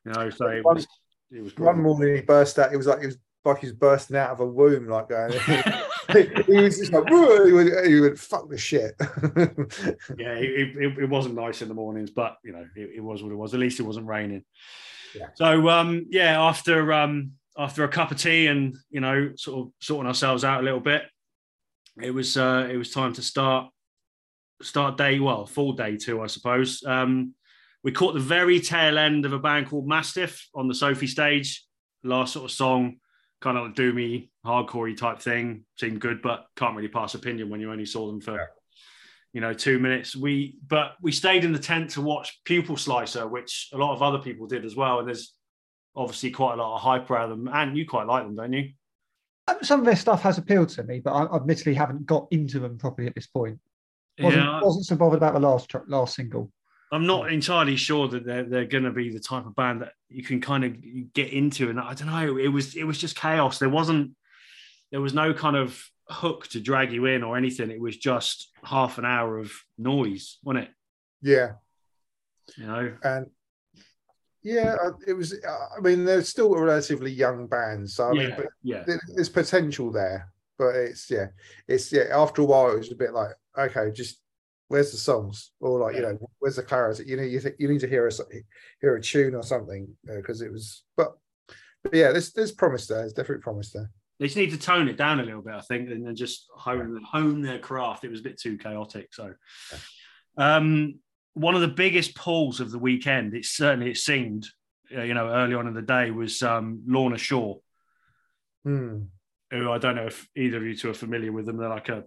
A: you know, so it was. It was
D: one morning he burst out. It was like he was like he was bursting out of a womb, like going. he was just like, he would, he would fuck the shit.
A: yeah, it, it, it, wasn't nice in the mornings, but you know, it, it, was what it was. At least it wasn't raining. Yeah. So um, yeah, after um, after a cup of tea and you know, sort of sorting ourselves out a little bit, it was uh, it was time to start start day well, full day two, I suppose. Um, we caught the very tail end of a band called Mastiff on the Sophie stage. Last sort of song kind of doomy, hardcorey type thing. Seemed good, but can't really pass opinion when you only saw them for, yeah. you know, two minutes. We but we stayed in the tent to watch Pupil Slicer, which a lot of other people did as well. And there's obviously quite a lot of hype around them, and you quite like them, don't you?
C: Um, some of their stuff has appealed to me, but I admittedly haven't got into them properly at this point. Wasn't, yeah. wasn't so bothered about the last last single.
A: I'm not entirely sure that they're they're going to be the type of band that you can kind of get into, and I don't know. It was it was just chaos. There wasn't there was no kind of hook to drag you in or anything. It was just half an hour of noise, wasn't it?
D: Yeah.
A: You know,
D: and yeah, it was. I mean, they're still a relatively young band, so I yeah, mean, yeah, there's potential there. But it's yeah, it's yeah. After a while, it was a bit like okay, just where's the songs? Or like you know where's the clarity you know you think you need to hear a hear a tune or something because uh, it was but, but yeah there's there's promise there. There's definitely promise there.
A: They just need to tone it down a little bit i think and then just hone hone their craft. It was a bit too chaotic so. Um one of the biggest pulls of the weekend it certainly it seemed uh, you know early on in the day was um lorna shore
D: hmm.
A: who i don't know if either of you two are familiar with them. They're like a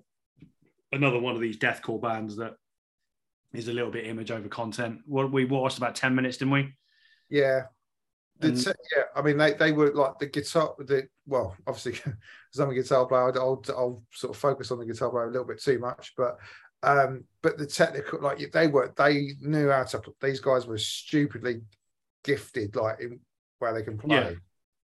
A: another one of these deathcore bands that is a little bit image over content. What we watched about ten minutes, didn't we?
D: Yeah. And, yeah, I mean they, they were like the guitar the well obviously because I'm a guitar player I'll, I'll sort of focus on the guitar player a little bit too much but um but the technical like they were they knew how to these guys were stupidly gifted like in where they can play yeah.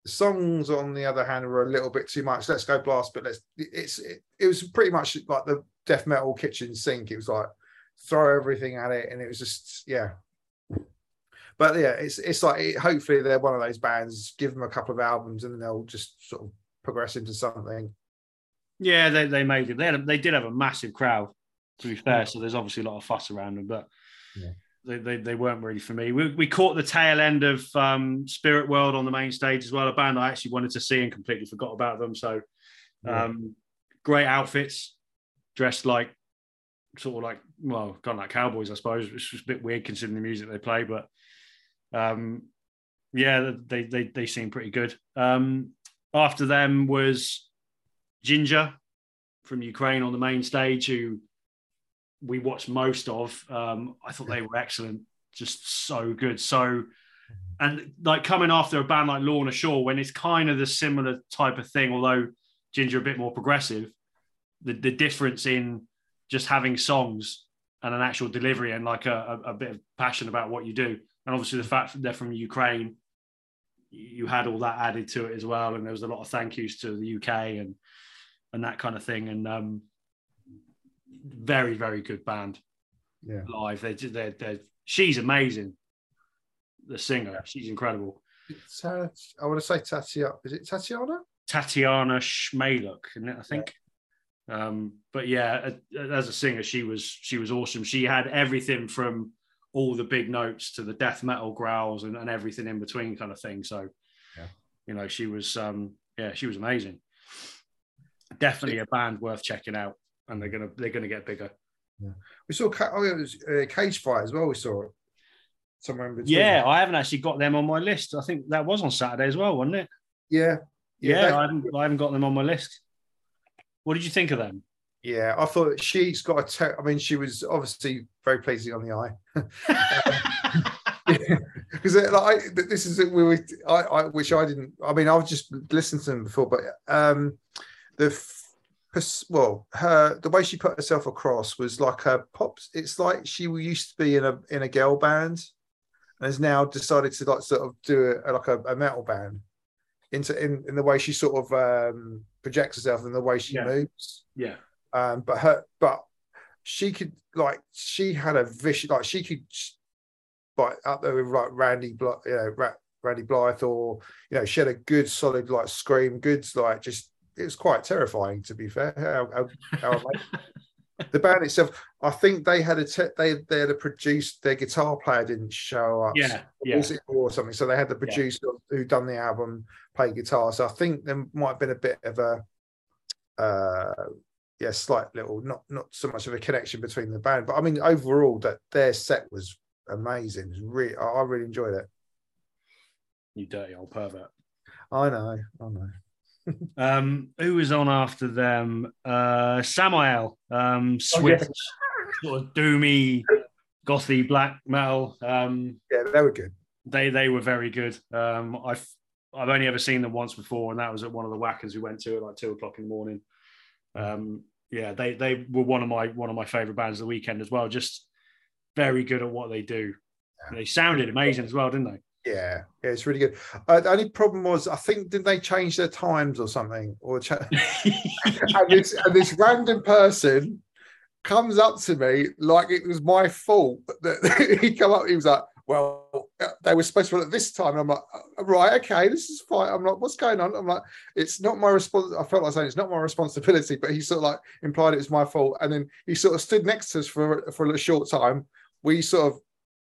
D: The songs, on the other hand, were a little bit too much. Let's go blast, but let's. It's it, it was pretty much like the death metal kitchen sink. It was like throw everything at it, and it was just yeah. But yeah, it's it's like it, hopefully they're one of those bands. Give them a couple of albums, and then they'll just sort of progress into something.
A: Yeah, they, they made it. They had a, they did have a massive crowd. To be fair, so there's obviously a lot of fuss around them, but yeah they, they, they, weren't really for me. We, we caught the tail end of um, Spirit World on the main stage as well, a band I actually wanted to see and completely forgot about them. So, um, great outfits, dressed like sort of like well, kind of like cowboys, I suppose. Which was a bit weird considering the music they play, but um, yeah, they they they seem pretty good. Um, after them was Jinjer from Ukraine on the main stage, who we watched most of. Um, I thought they were excellent, just so good. So, and like coming after a band like Lorna Shore, when it's kind of the similar type of thing, although Jinjer a bit more progressive, the, the difference in just having songs and an actual delivery and like a, a, a bit of passion about what you do. And obviously the fact that they're from Ukraine, you had all that added to it as well. And there was a lot of thank yous to the UK and and that kind of thing. And um, very very good band.
D: Yeah,
A: live. They're they they she's amazing. The singer, she's incredible.
D: Uh, I want to say Tatiana. Is it Tatiana?
A: Tatiana Shmayluk, isn't it? I think. Um, but yeah, as a singer, she was she was awesome. She had everything from all the big notes to the death metal growls and, and everything in between, kind of thing. So, yeah. you know, she was um, yeah, she was amazing. Definitely a band worth checking out and they're gonna they're gonna get bigger.
D: Yeah. We saw oh, it was uh, Cage Fight as well. We saw it somewhere in between.
A: Yeah, I haven't actually got them on my list. I think that was on Saturday as well, wasn't it?
D: Yeah,
A: yeah. yeah I, haven't, I haven't got them on my list. What did you think of them?
D: Yeah, I thought she's got a. Te- I mean, she was obviously very pleasing on the eye. because uh, like this is we were, I, I, which I didn't. I mean, I've just listened to them before, but um, the well, her the way she put herself across was like a pops. It's like she used to be in a in a girl band, and has now decided to like sort of do a, like a, a metal band. Into in, in the way she sort of um, projects herself and the way she
A: Yeah.
D: moves.
A: Yeah.
D: Um, but her, but she could like she had a vicious like she could like up there with like Randy, Bly- you know, Randy Blythe, or you know, she had a good solid like scream, good like just it was quite terrifying to be fair. How, how, how. the band itself, I think they had a te- they they had a produced their guitar player didn't show up.
A: Yeah. Yeah.
D: It or something? So they had the producer who done the album play guitar. So I think there might have been a bit of a uh yeah, slight little not not so much of a connection between the band. But I mean overall that their set was amazing. It was really I really enjoyed it.
A: You dirty old pervert.
D: I know, I know.
A: Um, who was on after them? Uh, Samael, um, Swift, sort of doomy, gothy black metal. Um,
D: Yeah, they were good.
A: they they were very good. Um, I've I've only ever seen them once before, and that was at one of the Wackens we went to at like two o'clock in the morning. Um, yeah, they they were one of my one of my favorite bands of the weekend as well. Just very good at what they do. They sounded amazing as well, didn't they?
D: Yeah, yeah, it's really good. Uh, the only problem was, I think, didn't they change their times or something? Or cha- and, this, and this random person comes up to me like it was my fault that he come up. He was like, "Well, they were supposed to at this time." And I'm like, "Uh, "Right, okay, this is fine." I'm like, "What's going on?" I'm like, "It's not my response." I felt like saying it's not my responsibility, but he sort of like implied it was my fault. And then he sort of stood next to us for for a short time. We sort of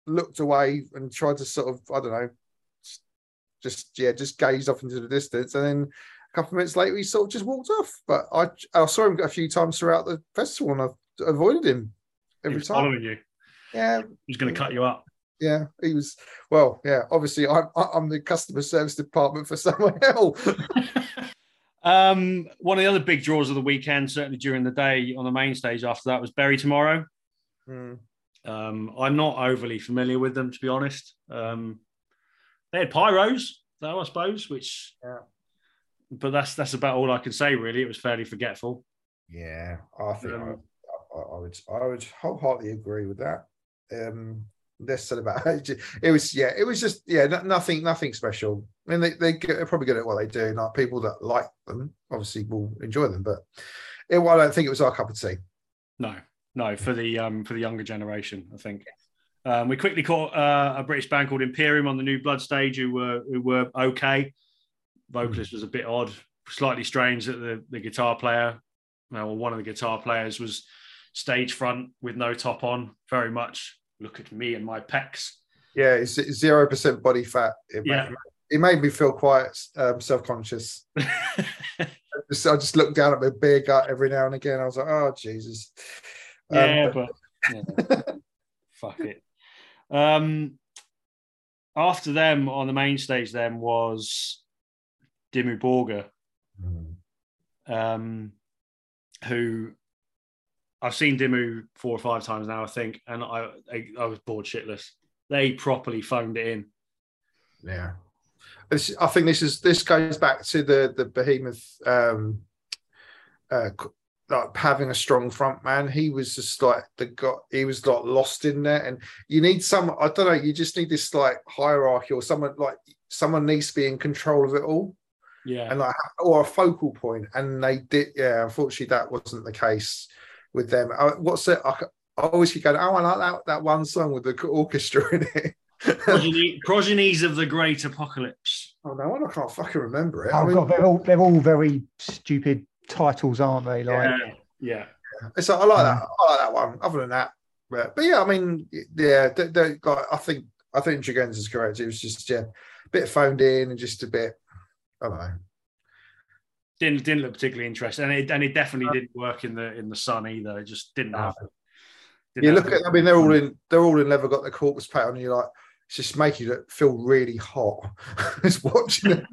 D: looked away and tried to sort of, I don't know, just yeah, just gazed off into the distance, and then a couple of minutes later, he sort of just walked off. But I, I saw him a few times throughout the festival, and I avoided him every time.
A: following you.
D: Yeah,
A: He's going to cut you up.
D: yeah, he was. Well, yeah, obviously, I'm I'm the customer service department for somewhere else.
A: um, one of the other big draws of the weekend, certainly during the day on the main stage after that, was Bury Tomorrow.
D: Hmm.
A: Um, I'm not overly familiar with them, to be honest. Um, they had pyros, though, I suppose, which,
D: Yeah.
A: but that's that's about all I can say. Really, it was fairly forgetful.
D: Yeah, I think
A: Um,
D: I, I, would I would wholeheartedly agree with that. Um, less said about it. It was yeah, it was just yeah, no, nothing nothing special. I mean, they they they're probably good at what they do. Like people that like them obviously will enjoy them, but it, I don't think it was our cup of tea.
A: No, no, for the um, for the younger generation, I think. Um, we quickly caught uh, a British band called Imperium on the new Blood stage, who were who were okay. Vocalist was a bit odd, slightly strange that the the guitar player, well, one of the guitar players was stage front with no top on. Very much look at me and my pecs.
D: Yeah, it's zero percent body fat. It,
A: Yeah.
D: made, it made me feel quite um, self conscious. Just, I just looked down at my beer gut every now and again. I was like, oh Jesus. Um,
A: yeah,
D: but-
A: but yeah. fuck it. Um, after them on the main stage, then was Dimmu Borgir, um, who I've seen Dimmu four or five times now, I think, and I I, I was bored shitless. They properly phoned it in.
D: Yeah, this, I think this is this goes back to the the behemoth, um, uh, like having a strong front man. He was just like the got. He was like lost in there, and you need some. I don't know. You just need this like hierarchy or someone like someone needs to be in control of it all
A: Yeah,
D: and like or a focal point. And they did. Yeah, unfortunately, that wasn't the case with them. I, what's it? I always keep going. Oh, I like that that one song with the orchestra in it.
A: progeny, progenies of the Great Apocalypse.
D: Oh no, I can't fucking remember it.
C: Oh
D: I mean,
C: god, they're all they're all very stupid titles, aren't they? Like,
A: Yeah, yeah.
D: so I like that. Um, I like that one. Other than that, but, but yeah, I mean, yeah, they, they, like, I think I think Dragon's is correct. It was just yeah, a bit phoned in and just a bit. I don't know.
A: Didn't didn't look particularly interesting, and it and it definitely didn't work in the in the sun either. It just didn't have. didn't
D: You
A: have
D: look at. I mean, they're all in. They're all in leather. Got the corpus pattern. And you're like, it's just making it feel really hot. just watching it.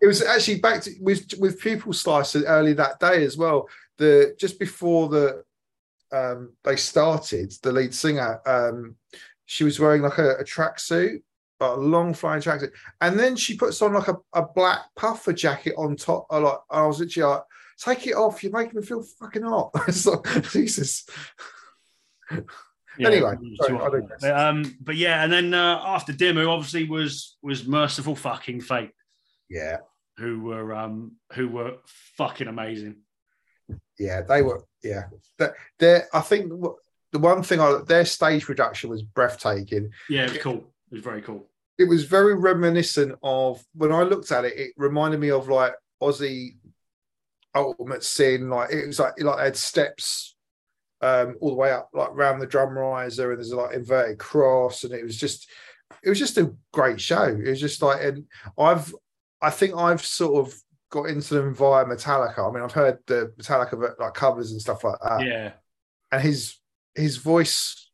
D: It was actually back to with with pupil slicer early that day as well. The just before the um they started, the lead singer, um, she was wearing like a, a tracksuit, a long flying tracksuit, and then she puts on like a, a black puffer jacket on top. I like I was literally like, take it off. You're making me feel fucking hot. It's like, Jesus.
A: Yeah,
D: Anyway, sorry,
A: too
D: I
A: hot.
D: digress.
A: But, um, but yeah, and then uh, after Dimmu, obviously was was Mercyful fucking fate,
D: Yeah,
A: who were um who were fucking amazing.
D: yeah, they were. Yeah, That- they're. I think the one thing I their stage production was breathtaking.
A: Yeah, it was cool. It was very cool.
D: It was very reminiscent of when I looked at it. It reminded me of like Ozzy Ultimate Sin. Like it was like like they had steps um all the way up like round the drum riser and there's like inverted cross and it was just it was just a great show it was just like and i've i think i've sort of got into them via metallica i mean i've heard the metallica like covers and stuff like that
A: yeah,
D: and his his voice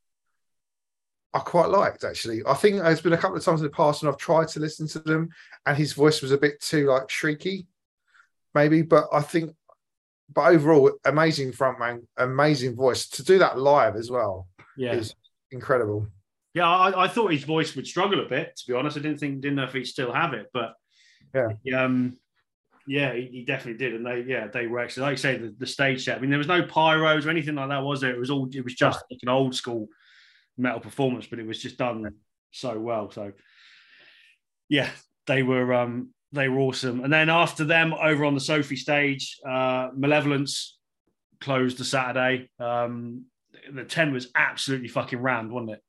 D: I quite liked actually. I think there's been a couple of times in the past when I've tried to listen to them and his voice was a bit too like shrieky, maybe. But I think, but overall, amazing frontman, amazing voice to do that live as well
A: yeah,
D: is incredible.
A: yeah. I, I thought his voice would struggle a bit. To be honest, I didn't think didn't know if he'd still have it, but
D: Yeah.
A: um, yeah, he, he definitely did. And they yeah they were actually like you say the, the stage set. I mean, there was no pyros or anything like that, was there? It was all it was just like an old school metal performance, but it was just done so well. So yeah, they were um they were awesome. And then after them, over on the Sophie stage, uh, Malevolence closed the Saturday. Um, the tent was absolutely fucking rammed, wasn't it?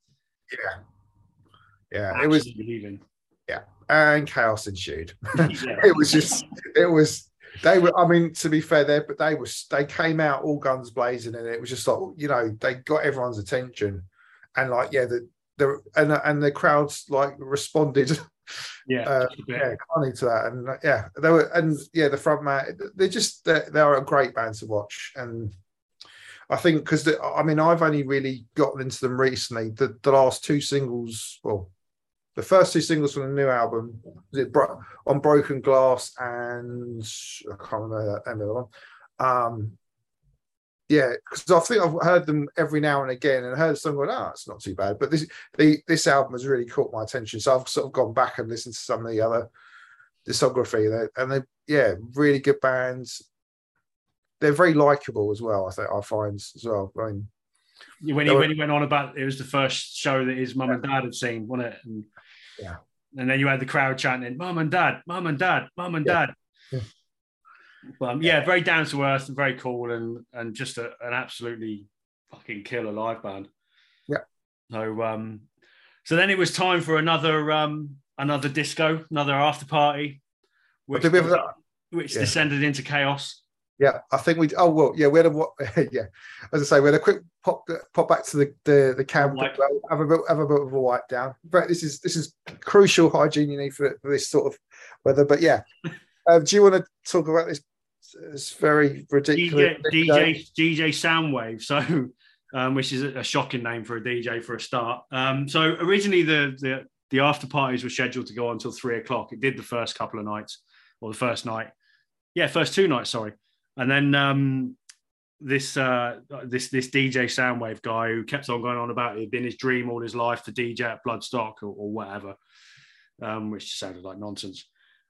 D: Yeah, yeah, it was,
A: Absolutely leaving.
D: and chaos ensued.
A: yeah.
D: it was just, it was. They were. I mean, to be fair, they but they was they came out all guns blazing, and it was just like you know they got everyone's attention, and like yeah, the the and and the crowds like responded
A: yeah,
D: uh,
A: just a bit.
D: yeah, kindly to that, and uh, yeah, they were, and yeah, the front man, they're just they they are a great band to watch, and I think because I mean I've only really gotten into them recently. The the last two singles, well, the first two singles from the new album, was it Bro- on Broken Glass and I can't remember that name of the one. Um, yeah, because I think I've heard them every now and again and heard some going, oh, it's not too bad. But this the this album has really caught my attention. So I've sort of gone back and listened to some of the other discography there. And they yeah, really good bands. They're very likable as well, I think I find as well. I mean,
A: when he
D: were-
A: when he went on about it was the first show that his mum and dad had seen, wasn't it? And,
D: Yeah.
A: And then you had the crowd chanting, Mom and Dad, Mom and Dad, Mom and
D: Yeah.
A: Dad."
D: Yeah.
A: But um, yeah, very down to earth and very cool, and and just a, an absolutely fucking killer live band.
D: Yeah.
A: So um, so then it was time for another um another disco, another after party, which
D: did we have that?
A: which
D: Yeah.
A: descended into chaos.
D: Yeah, I think we. Oh well, yeah, we had a what? Yeah, as I say, we had a quick pop pop back to the the, the camp, have a bit have a bit of a wipe down. But this is this is crucial hygiene you need for, for this sort of weather. But yeah, um, do you want to talk about this? It's very ridiculous.
A: DJ, DJ, DJ Soundwave. So, um, which is a a shocking name for a DJ for a start. Um, so originally the, the the after parties were scheduled to go on until three o'clock. It did the first couple of nights, or the first night. Yeah, first two nights. Sorry, and then um, this uh, this this DJ Soundwave guy who kept on going on about it had been his dream all his life to DJ at Bloodstock or, or whatever, um, which just sounded like nonsense.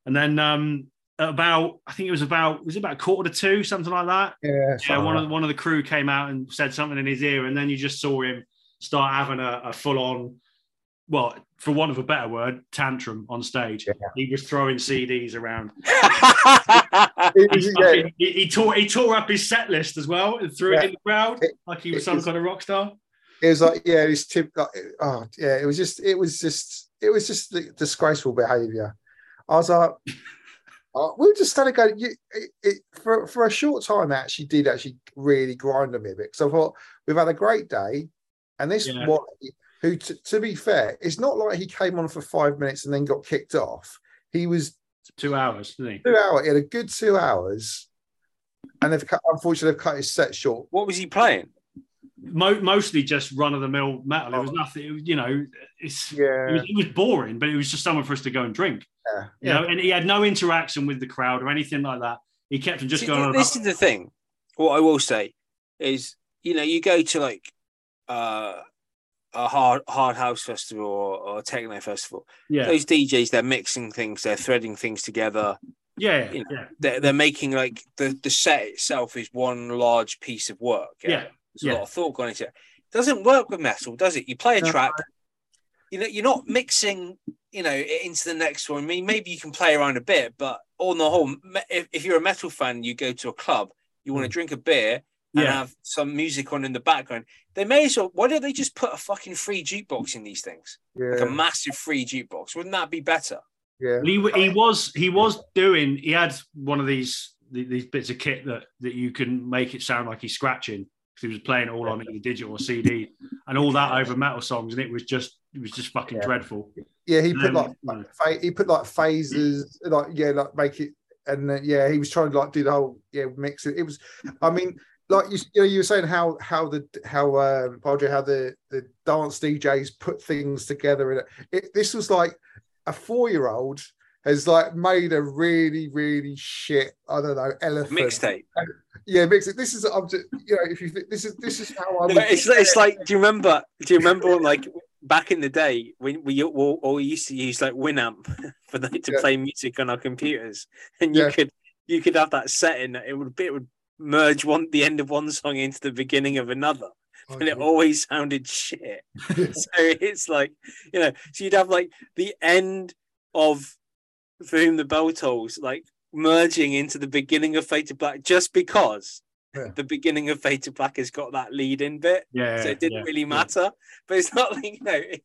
A: And then um, about I think it was about was it about a quarter to two, something like that.
D: Yeah,
A: Yeah, one of one of the crew came out and said something in his ear, and then you just saw him start having a, a full on, well, for want of a better word, tantrum on stage.
D: Yeah.
A: He was throwing CDs around.
D: It
A: He,
D: was- yeah,
A: fucking- he, he tore he tore up his set list as well and threw it in the crowd
D: It-
A: like he was
D: it
A: some
D: was-
A: kind of rock star.
D: it was like yeah, tip. Like, oh yeah, it was just it was just it was just the disgraceful behaviour. I was like, oh, we were just started going. You, it, it, for for a short time, it actually did actually really grind on me a bit because I thought we've had a great day, and this
A: Yeah.
D: Wally, who t- to be fair, it's not like he came on for five minutes and then got kicked off. He was
A: Two hours, didn't he?
D: two hours. He had a good two hours. And they've cut, unfortunately, they've cut his set short.
B: what was he playing?
A: Mo- mostly just run of the mill metal. It was
D: Oh.
A: nothing. It was, you know, it's
D: Yeah,
A: it was, it was boring, but it was just somewhere for us to go and drink.
D: yeah,
A: You know, and he had no interaction with the crowd or anything like that. He kept on just
B: See,
A: going on.
B: this
A: about-
B: is the thing. What I will say is, you know, you go to like uh, a hard hard house festival or, or a techno festival.
A: yeah,
B: Those DJs, they're mixing things, they're threading things together.
A: Yeah,
B: You know,
A: yeah,
B: they're, they're making like the the set itself is one large piece of work.
A: Yeah,
B: There's
A: yeah.
B: a lot of thought gone into it. Doesn't work with metal, does it? You play a
D: No.
B: track, you know, you're not mixing, you know, into the next one. I mean, maybe you can play around a bit, but on the whole, if, if you're a metal fan, you go to a club, you want to mm. drink a beer and
A: Yeah.
B: have some music on in the background. They may as well. Why don't they just put a fucking free jukebox in these things, Yeah. like a massive free jukebox? Wouldn't that be better?
D: yeah.
A: He, he was he was doing. He had one of these these bits of kit that that you can make it sound like he's scratching because he was playing it all on a digital CD and all that over metal songs, and it was just it was just fucking
D: Yeah.
A: dreadful.
D: Yeah, he put
A: Um,
D: like, like he put like phases, like yeah, like make it, and uh, yeah, he was trying to like do the whole yeah mix it. It was, I mean, like you, you know, you were saying how how the how um Padre how the the dance DJs put things together, and it, this was like a four year old has like made a really really shit I don't know elephant
B: Mixtape.
D: Yeah, mix it. This is I'm just, you know if you think this is this is how I
B: No,
D: would
B: it's it's like do you remember do you remember like back in the day when we all, all used to use like Winamp for the, to
D: Yeah.
B: play music on our computers and you
D: Yeah.
B: could you could have that setting that it would be, it would merge one the end of one song into the beginning of another
D: Oh,
B: and it always sounded shit so it's like you know so you'd have like the end of for whom the bell tolls like merging into the beginning of Fade to Black just because
D: Yeah.
B: the beginning of Fade to Black has got that lead in bit
A: Yeah,
B: so it didn't
A: yeah,
B: really
A: yeah.
B: matter. But it's not like you know. it-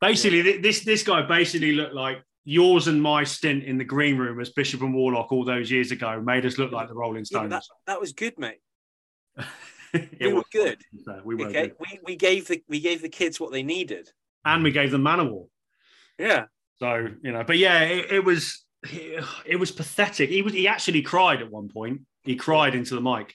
A: Basically, thi- this this guy basically looked like yours and my stint in the green room as Bishop and Warlock all those years ago made us look like the Rolling
B: yeah,
A: Stones.
B: that, that was good, mate.
A: It
B: we were
A: was
B: good.
A: We were
B: Okay,
A: good.
B: we, we gave the we gave the kids what they needed.
A: and we gave them Manowar.
B: Yeah,
A: So you know, but yeah, it, it was it was pathetic. He was he actually cried at one point. He cried into the mic,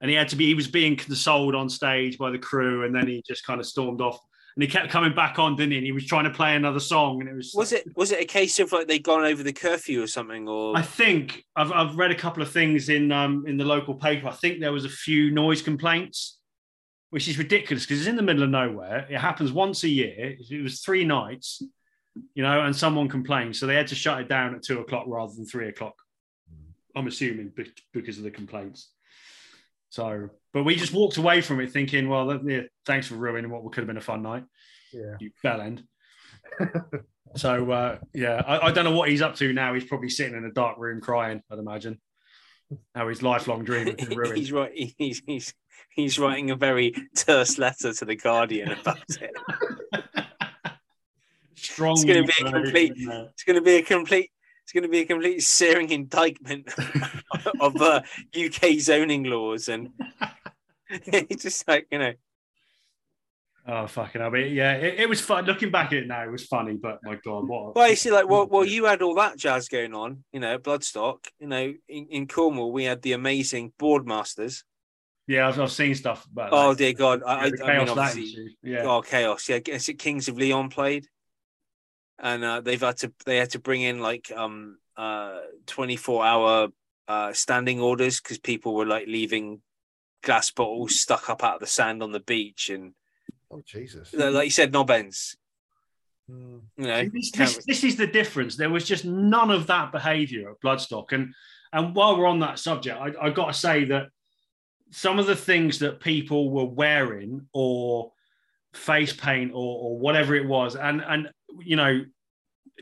A: and he had to be. He was being consoled on stage by the crew, and then he just kind of stormed off. And he kept coming back on, didn't he? And he was trying to play another song, and it was.
B: was it was it a case of like they'd gone over the curfew or something, or
A: I think I've, I've read a couple of things in um, in the local paper. I think there was a few noise complaints, which is ridiculous because it's in the middle of nowhere. It happens once a year. It was three nights, you know, and someone complained, so they had to shut it down at two o'clock rather than three o'clock. I'm assuming because of the complaints. So, but we just walked away from it thinking, well, that- yeah, thanks for ruining what could have been a fun night
D: yeah.
A: you bell end. so uh, yeah, I, I don't know what he's up to now. He's probably sitting in a dark room crying. I'd imagine how his lifelong dream has been ruined.
B: he's right. He's he's he's writing a very terse letter to the Guardian about it.
A: Strong.
B: It's gonna be a complete- It's going to be a complete. It's going to be a complete searing indictment of uh, UK zoning laws, and it's just like you know.
A: Oh fucking hell! But yeah, it, it was fun. Looking back at it now, it was funny. But my god, what?
B: Well, you see, like, well, well, you had all that jazz going on, you know, Bloodstock. You know, in, in Cornwall, we had the amazing Boardmasters.
A: Yeah, I've, I've seen stuff about.
B: Oh
A: that.
B: dear God, I,
A: Yeah,
B: I, mean,
A: chaos that
B: obviously,
A: yeah.
B: oh chaos. Yeah, is it Kings of Leon played? And uh, they've had to they had to bring in like um uh 24 hour uh standing orders because people were like leaving glass bottles stuck up out of the sand on the beach and
D: Oh Jesus.
B: like you said knob ends
D: Mm.
B: you know
A: this, this, this is the difference. There was just none of that behaviour at Bloodstock, and and while we're on that subject, I, I got to say that some of the things that people were wearing or face paint or, or whatever it was, and and you know,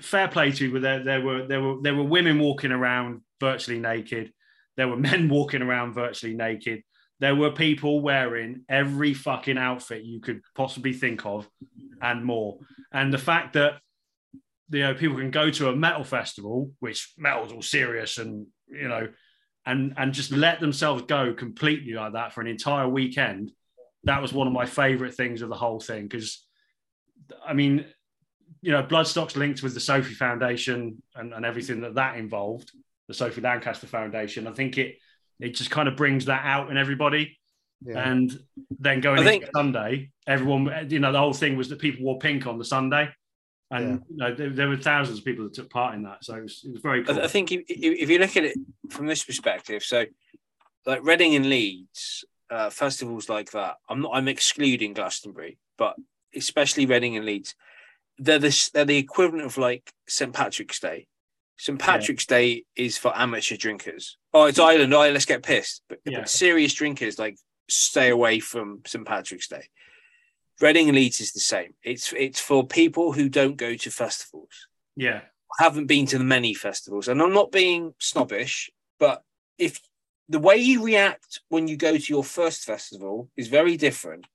A: fair play to you, but there there were there were there were women walking around virtually naked, there were men walking around virtually naked. There were people wearing every fucking outfit you could possibly think of and more. And the fact that you know people can go to a metal festival, which metal's all serious and you know, and and just let themselves go completely like that for an entire weekend. That was one of my favorite things of the whole thing because, I mean, you know, Bloodstock's linked with the Sophie Foundation and, and everything that that involved, the Sophie Lancaster Foundation. I think it it just kind of brings that out in everybody.
D: Yeah.
A: And then going
B: I
A: into
B: think-
A: Sunday, everyone, you know, the whole thing was that people wore pink on the Sunday. And you know, there, there were thousands of people that took part in that. So it was, it was very
B: I,
A: cool.
B: I think if, if if you look at it from this perspective, so like Reading and Leeds, uh, festivals like that, I'm not I'm excluding Glastonbury, but especially Reading and Leeds, they're the they're the equivalent of like St Patrick's Day. St Patrick's Day is for amateur drinkers. Oh, it's Ireland. Oh, let's get pissed. But,
A: Yeah.
B: but serious drinkers like stay away from St Patrick's Day. Reading and Leeds is the same. It's it's for people who don't go to festivals.
A: Yeah.
B: haven't been to the many festivals, and I'm not being snobbish, but if the way you react when you go to your first festival is very different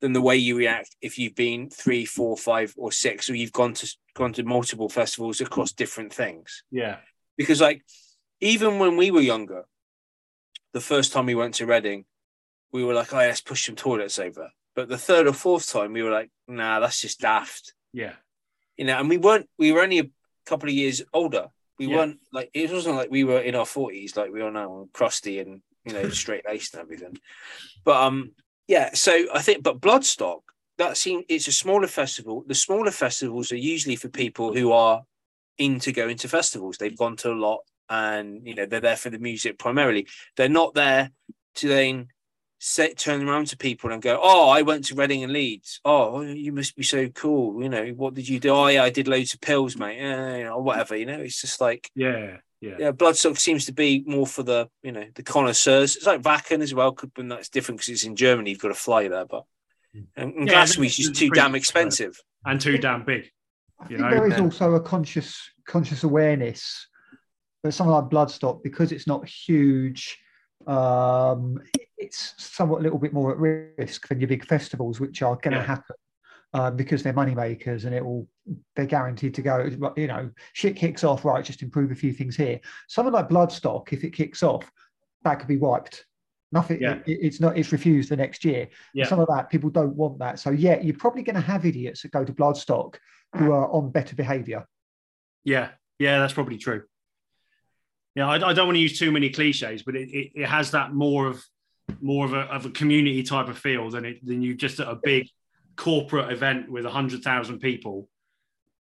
B: than the way you react if you've been three, four, five, or six, or you've gone to gone to multiple festivals across different things.
A: Yeah.
B: Because like even when we were younger, the first time we went to Reading, we were like, "Oh, let's push some toilets over." But the third or fourth time, we were like, "Nah, that's just daft."
A: Yeah.
B: you know, and we weren't, we were only a couple of years older. We
A: Yeah.
B: weren't like, it wasn't like we were in our 40s, like we are now, crusty and, you know, straight laced and everything. But, um, yeah, so I think, but Bloodstock, that seems, it's a smaller festival. The smaller festivals are usually for people who are into going to festivals. They've gone to a lot and, you know, they're there for the music primarily. They're not there to then say, turn around to people and go, "Oh, I went to Reading and Leeds. Oh, you must be so cool. You know, what did you do? Oh, yeah, I did loads of pills, mate. Yeah, you know, or whatever. You know, it's just like,
A: Yeah. Yeah.
B: yeah, Bloodstock seems to be more for the, you know, the connoisseurs. It's like Wacken as well, could, but that's different because it's in Germany. You've got to fly there, but mm. and, and
A: Yeah,
B: Glastonbury's
A: there's-
B: just too damn expensive.
A: And too damn big.
C: I
A: You
C: think
A: know,
C: there is
B: yeah.
C: also a conscious conscious awareness that something like Bloodstock, because it's not huge, um, it's somewhat a little bit more at risk than your big festivals, which are going to
A: Yeah.
C: happen um, because they're money makers and it will they're guaranteed to go. You know, shit kicks off, right? Just improve a few things here. Something like Bloodstock, if it kicks off, that could be wiped. Nothing.
A: Yeah.
C: it- it's not. It's refused the next year.
A: Yeah.
C: Some of that people don't want that. So yeah, you're probably going to have idiots that go to Bloodstock who are on better behaviour.
A: Yeah, yeah, that's probably true. Yeah, I, I don't want to use too many cliches, but it, it, it has that more of more of a of a community type of feel than it than you just at a big corporate event with a hundred thousand people.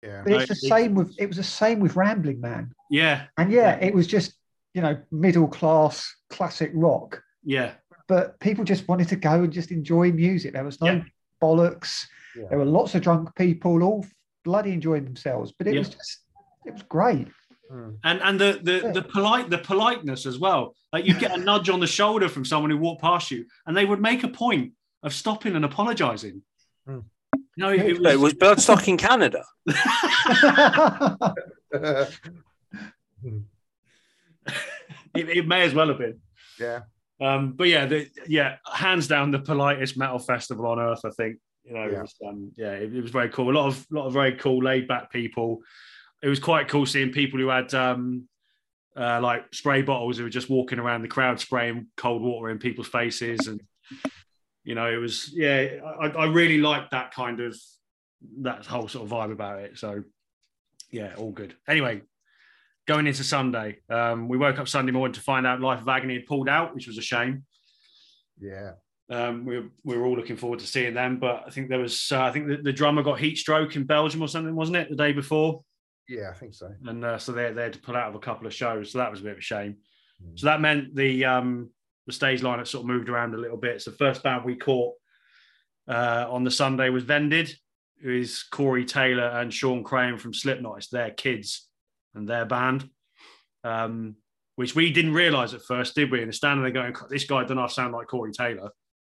D: Yeah.
C: But it's the same with it was the same with Rambling Man.
A: Yeah,
C: And yeah, it was just, you know, middle class classic rock.
A: yeah,
C: But people just wanted to go and just enjoy music. There was no
A: Yeah.
C: bollocks.
D: Yeah.
C: There were lots of drunk people, all bloody enjoying themselves. But it
A: Yeah.
C: was just it was great.
D: Mm.
A: and and the the
C: Yeah.
A: the polite the politeness as well. Like you get a nudge on the shoulder from someone who walked past you, and they would make a point of stopping and apologising.
D: Hmm.
A: No, it, it
B: So it
A: was,
B: was Bloodstock in Canada.
A: it, it may as well have been.
D: yeah.
A: Um, but yeah, the, yeah, hands down the politest metal festival on earth. I think you know,
D: Yeah.
A: it was, um, yeah, it, it was very cool. A lot of lot of very cool, laid back people. It was quite cool seeing people who had um, uh, like spray bottles who were just walking around the crowd spraying cold water in people's faces, and you know, it was yeah, I, I really liked that kind of that whole sort of vibe about it. So yeah, all good. Anyway, going into Sunday, um, we woke up Sunday morning to find out Life of Agony had pulled out, which was a shame.
D: Yeah.
A: Um, we, were, we were all looking forward to seeing them, but I think there was, uh, I think the, the drummer got heat stroke in Belgium or something, wasn't it, the day before?
D: Yeah, I think so.
A: And uh, so they, they had to pull out of a couple of shows, so that was a bit of a shame.
D: Mm.
A: So that meant the um, the stage line had sort of moved around a little bit. So the first band we caught uh, on the Sunday was Vended, who is Corey Taylor and Shawn Crahan from Slipknot. It's their kids and their band, um, which we didn't realise at first, did we? And the standing there going, "This guy doesn't sound like Corey Taylor."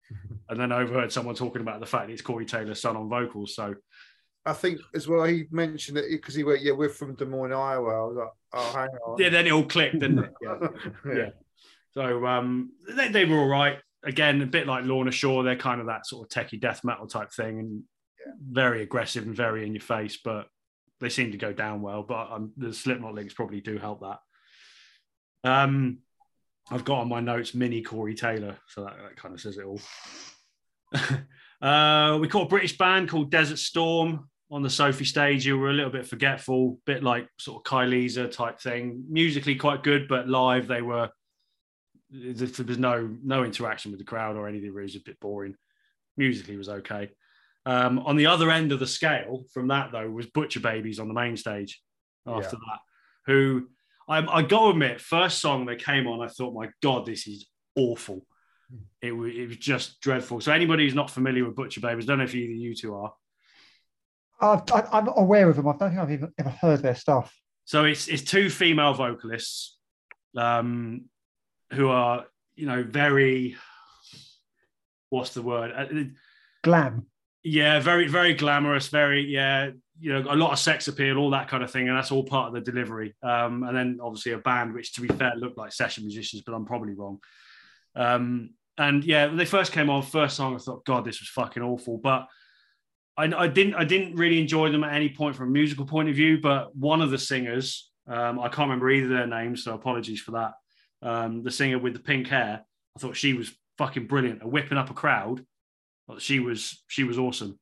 A: and then overheard someone talking about the fact that it's Corey Taylor's son on vocals. So
D: I think as well he mentioned it because he went, Yeah, we're from Des Moines, Iowa. I was like, Oh, hang on.
A: yeah, then it all clicked, didn't it? Yeah. Yeah. So um, they, they were all right. Again, a bit like Lorna Shore, they're kind of that sort of techie death metal type thing, and very aggressive and very in your face. But they seem to go down well. But um, the Slipknot links probably do help that. Um, I've got on my notes mini Corey Taylor, so that, that kind of says it all. uh, we caught a British band called Desert Storm on the Sophie stage. You were a little bit forgetful, bit like sort of Kylesa type thing. Musically quite good, but live they were there was no no interaction with the crowd or anything. It was a bit boring. Musically was okay. Um, on the other end of the scale from that though was Butcher Babies on the main stage. After that, who I, I got to admit, first song they came on, I thought, my God, this is awful. It, wa- it was just dreadful. So anybody who's not familiar with Butcher Babies, don't know if either you two are.
C: I've, I'm aware of them. I don't think I've even ever heard their stuff.
A: So it's it's two female vocalists, um, who are you know very, what's the word? Uh,
C: Glam.
A: Yeah, very very glamorous. Very yeah, you know a lot of sex appeal, all that kind of thing, and that's all part of the delivery. Um, and then obviously a band, which to be fair looked like session musicians, but I'm probably wrong. Um, and yeah, when they first came on, first song, I thought, God, this was fucking awful. But I, I didn't, I didn't really enjoy them at any point from a musical point of view. But one of the singers, um, I can't remember either their names, so apologies for that. Um, the singer with the pink hair, I thought she was fucking brilliant, at whipping up a crowd. She was, she was awesome.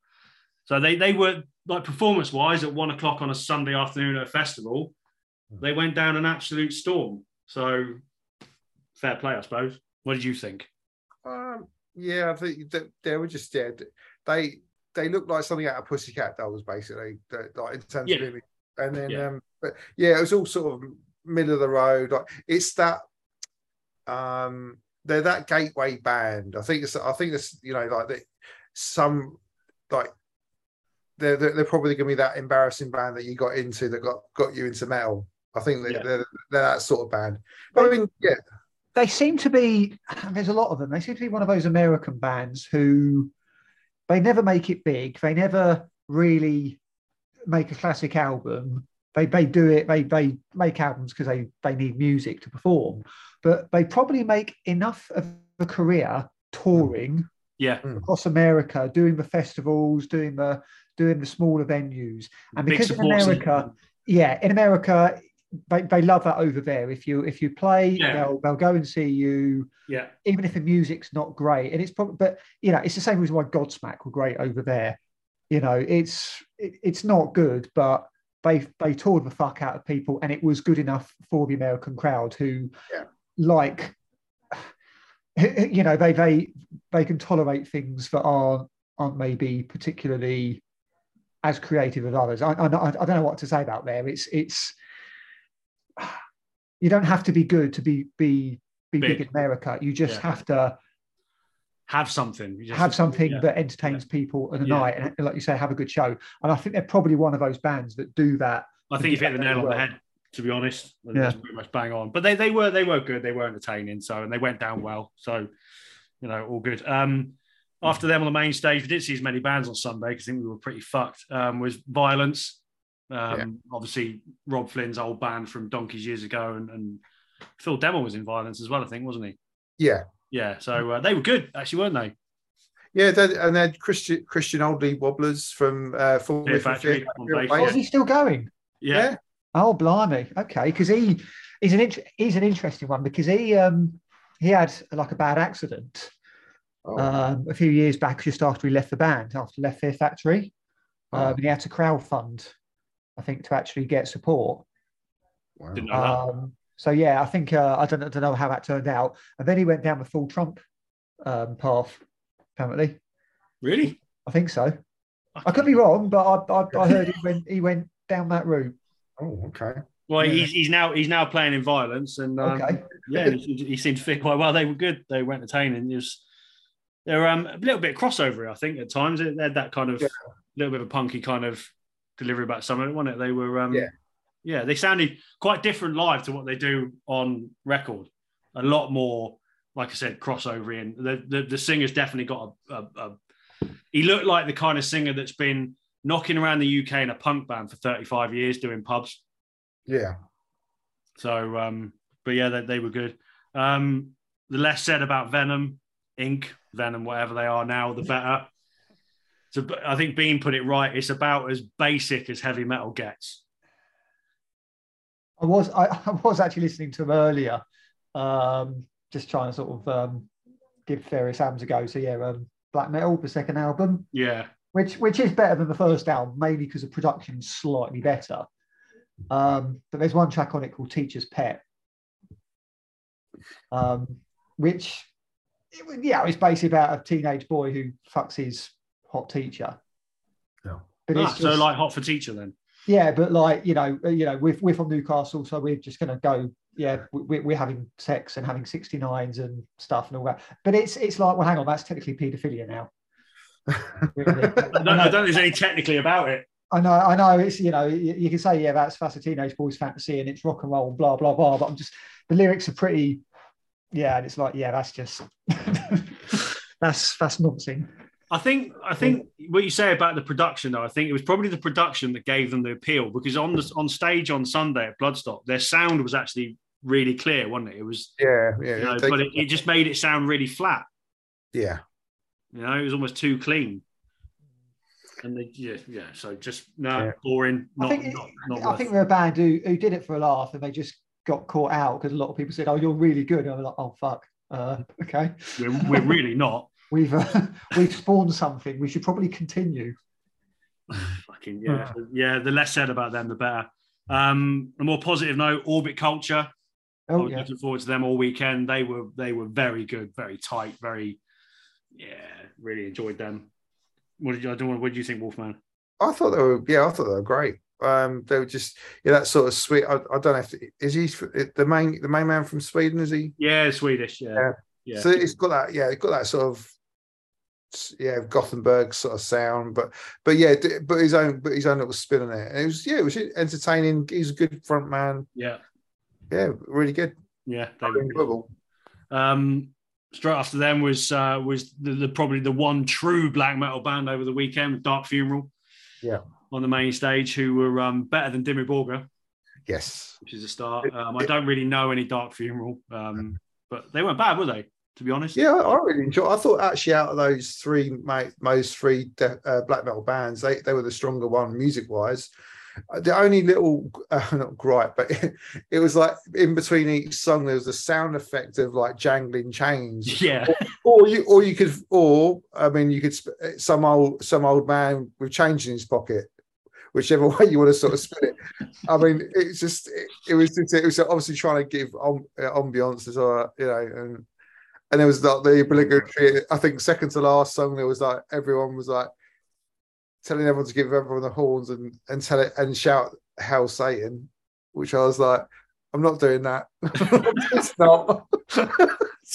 A: So they, they were like performance wise at one o'clock on a Sunday afternoon at a festival. They went down an absolute storm. So fair play, I suppose. What did you think?
D: Um, yeah, I think that they were just dead. They they looked like something out of Pussycat Dolls, basically. Like in terms
A: Yeah.
D: of image. And then,
A: Yeah.
D: um, but yeah, it was all sort of middle of the road. Like it's that. Um, they're that gateway band. I think it's. I think it's. You know, like the, some like. They're, they're, they're probably going to be that embarrassing band that you got into that got got you into metal. I think that
A: Yeah.
D: they're, they're that sort of band. But I mean, yeah,
C: They seem to be. There's a lot of them. They seem to be one of those American bands who they never make it big. They never really make a classic album. They they do it. They they make albums because they they need music to perform. But they probably make enough of a career touring
A: Yeah, hmm.
C: across America, doing the festivals, doing the doing the smaller venues, and because in America, yeah, in America, they, they love that over there. If you if you play,
A: Yeah.
C: they'll they'll go and see you,
A: yeah,
C: even if the music's not great. And it's probably, but you know, it's the same reason why Godsmack were great over there. You know, it's it, it's not good, but they they toured the fuck out of people, and it was good enough for the American crowd who
D: Yeah.
C: like. You know, they they they can tolerate things that aren't aren't maybe particularly as creative as others. I, I, I don't know what to say about there. It's it's you don't have to be good to be be be big,
A: Big.
C: in America. You just
A: Yeah.
C: have to
A: have something. You just-
C: have something
A: yeah.
C: that entertains people at a
A: Yeah.
C: night, and like you say, have a good show. And I think they're probably one of those bands that do that.
A: I think you've hit the nail on the head. To be honest,
C: Yeah.
A: pretty much bang on. But they they were they were good. They were entertaining. So and they went down well. So you know, all good. Um, after them on the main stage, we didn't see as many bands on Sunday because I think we were pretty fucked. Um, was Violence. Um, Obviously, Robb Flynn's old band from donkeys years ago, and, and Phil Demmel was in Violence as well. I think wasn't he?
D: yeah.
A: Yeah. So uh, they were good, actually, weren't they?
D: Yeah, they, and then Christian Christian Olde Wolbers from uh, Full
A: Fear Factory
D: Fear
A: on
D: Factory.
C: Oh, is he still going?
A: Yeah.
D: Yeah.
C: Oh, blimey. Okay, because he he's an int- he's an interesting one because he um he had like a bad accident
D: Oh,
C: um, a few years back just after he left the band after he left Fear Factory.
D: Oh.
C: Um, and he had to crowdfund, I think, to actually get support.
D: wow.
A: Didn't know that.
C: Um, so yeah, I think uh, I don't, I don't know how that turned out. And then he went down the full Trump um, path. Apparently,
A: Really?
C: I think so. I could be wrong, but I, I, I heard he went he went down that route.
D: Oh, okay.
A: Well,
C: Yeah.
A: he's, he's now he's now playing in violence, and um,
C: Okay.
A: yeah, he, he seemed to fit quite well. They were good. They were entertaining. It was they were um, a little bit crossover, I think, at times. They had that kind of
D: Yeah.
A: little bit of a punky kind of delivery about some of it, wasn't it? They were um,
D: Yeah.
A: yeah, they sounded quite different live to what they do on record. A lot more, like I said, crossover in. The the, the singer's definitely got a, a, a he looked like the kind of singer that's been knocking around the UK in a punk band for 35 years doing pubs.
D: Yeah.
A: So, um, but yeah, they, they were good. Um, the less said about Venom, Inc., Venom, whatever they are now, the better. So I think Bean put it right. It's about as basic as heavy metal gets.
C: I was I, I was actually listening to him earlier, um, just trying to sort of um, give various albums a go. So yeah, um, Black Metal, the second album,
A: Yeah,
C: which which is better than the first album, mainly because the production's slightly better. Um, but there's one track on it called Teacher's Pet, um, which it, yeah, it's basically about a teenage boy who fucks his hot teacher.
D: Yeah.
C: But
A: Ah,
C: it's
A: so like hot for teacher then.
C: yeah, but like you know, uh, you know, we're we're from Newcastle, so we're just going to go. Yeah, we- we're having sex and having 69s and stuff and all that. But it's it's like, well, hang on, that's technically paedophilia now. Really.
A: I don't, I don't think there's any technically about it.
C: I know, I know. It's you know, you, you can say yeah, that's that's a teenage boy's fantasy and it's rock and roll, blah blah blah. But I'm just the lyrics are pretty, yeah, and it's like yeah, that's just that's that's nonsense.
A: I think I think what you say about the production, though, I think it was probably the production that gave them the appeal because on the on stage on Sunday at Bloodstock, their sound was actually really clear, wasn't it? It was
D: Yeah, yeah.
A: you know,
D: they-
A: but it, it just made it sound really flat.
D: yeah.
A: You know, it was almost too clean. And they, yeah, yeah. So just no
D: Yeah.
A: boring. Not,
C: I think
A: not, not
C: I
A: worth
C: think
A: it.
C: we're a band who who did it for a laugh and they just got caught out because a lot of people said, "Oh, you're really good." And I'm like, "Oh fuck, uh, okay,
A: we're, we're really not.
C: We've uh, we've spawned something. We should probably continue."
A: Fucking yeah, yeah. The less said about them, the better. Um, a more positive note: Orbit Culture. I
C: Oh
A: was
C: yeah,
A: looking forward to them all weekend. They were they were very good, very tight, very yeah. Really enjoyed them. What did you? I don't know. What do you think, Wolfman?
D: I thought they were, yeah, I thought they were great. Um, they were just, yeah, that sort of sweet. I, I don't know if is he the main the main man from Sweden? Is he?
A: Yeah, Swedish. Yeah,
D: Yeah.
A: yeah.
D: So it's got that, yeah, it's got that sort of, yeah, Gothenburg sort of sound, but but yeah, but his own, but his own little spin on it. And it was, yeah, it was entertaining. He's a good front man.
A: yeah,
D: Yeah, really good.
A: yeah. They were good.
D: Enjoyable.
A: Um, straight after them was uh, was the, the probably the one true black metal band over the weekend, Dark Funeral.
D: Yeah.
A: On the main stage, who were um, better than Dimmu Borgir,
D: Yes.
A: which is a start. Um, I don't really know any Dark Funeral, um, but they weren't bad, were they? To be honest.
D: Yeah, I really enjoy. I thought actually out of those three, mate, most three uh, black metal bands, they they were the stronger one music wise. The only little, uh, not gripe, but it, was like in between each song, there was a sound effect of like jangling chains,
A: Yeah.
D: or you, or you could, or I mean, you could sp- some old some old man with change in his pocket, whichever way you want to sort of spin it. I mean, it's just it, it was just, it was obviously trying to give um, ambiance as well, you know, and and it was like the obligatory. I think second to last song, there was like everyone was like telling everyone to give everyone the horns and and tell it and shout "Hell Satan," which I was like, I'm not doing that. it's not.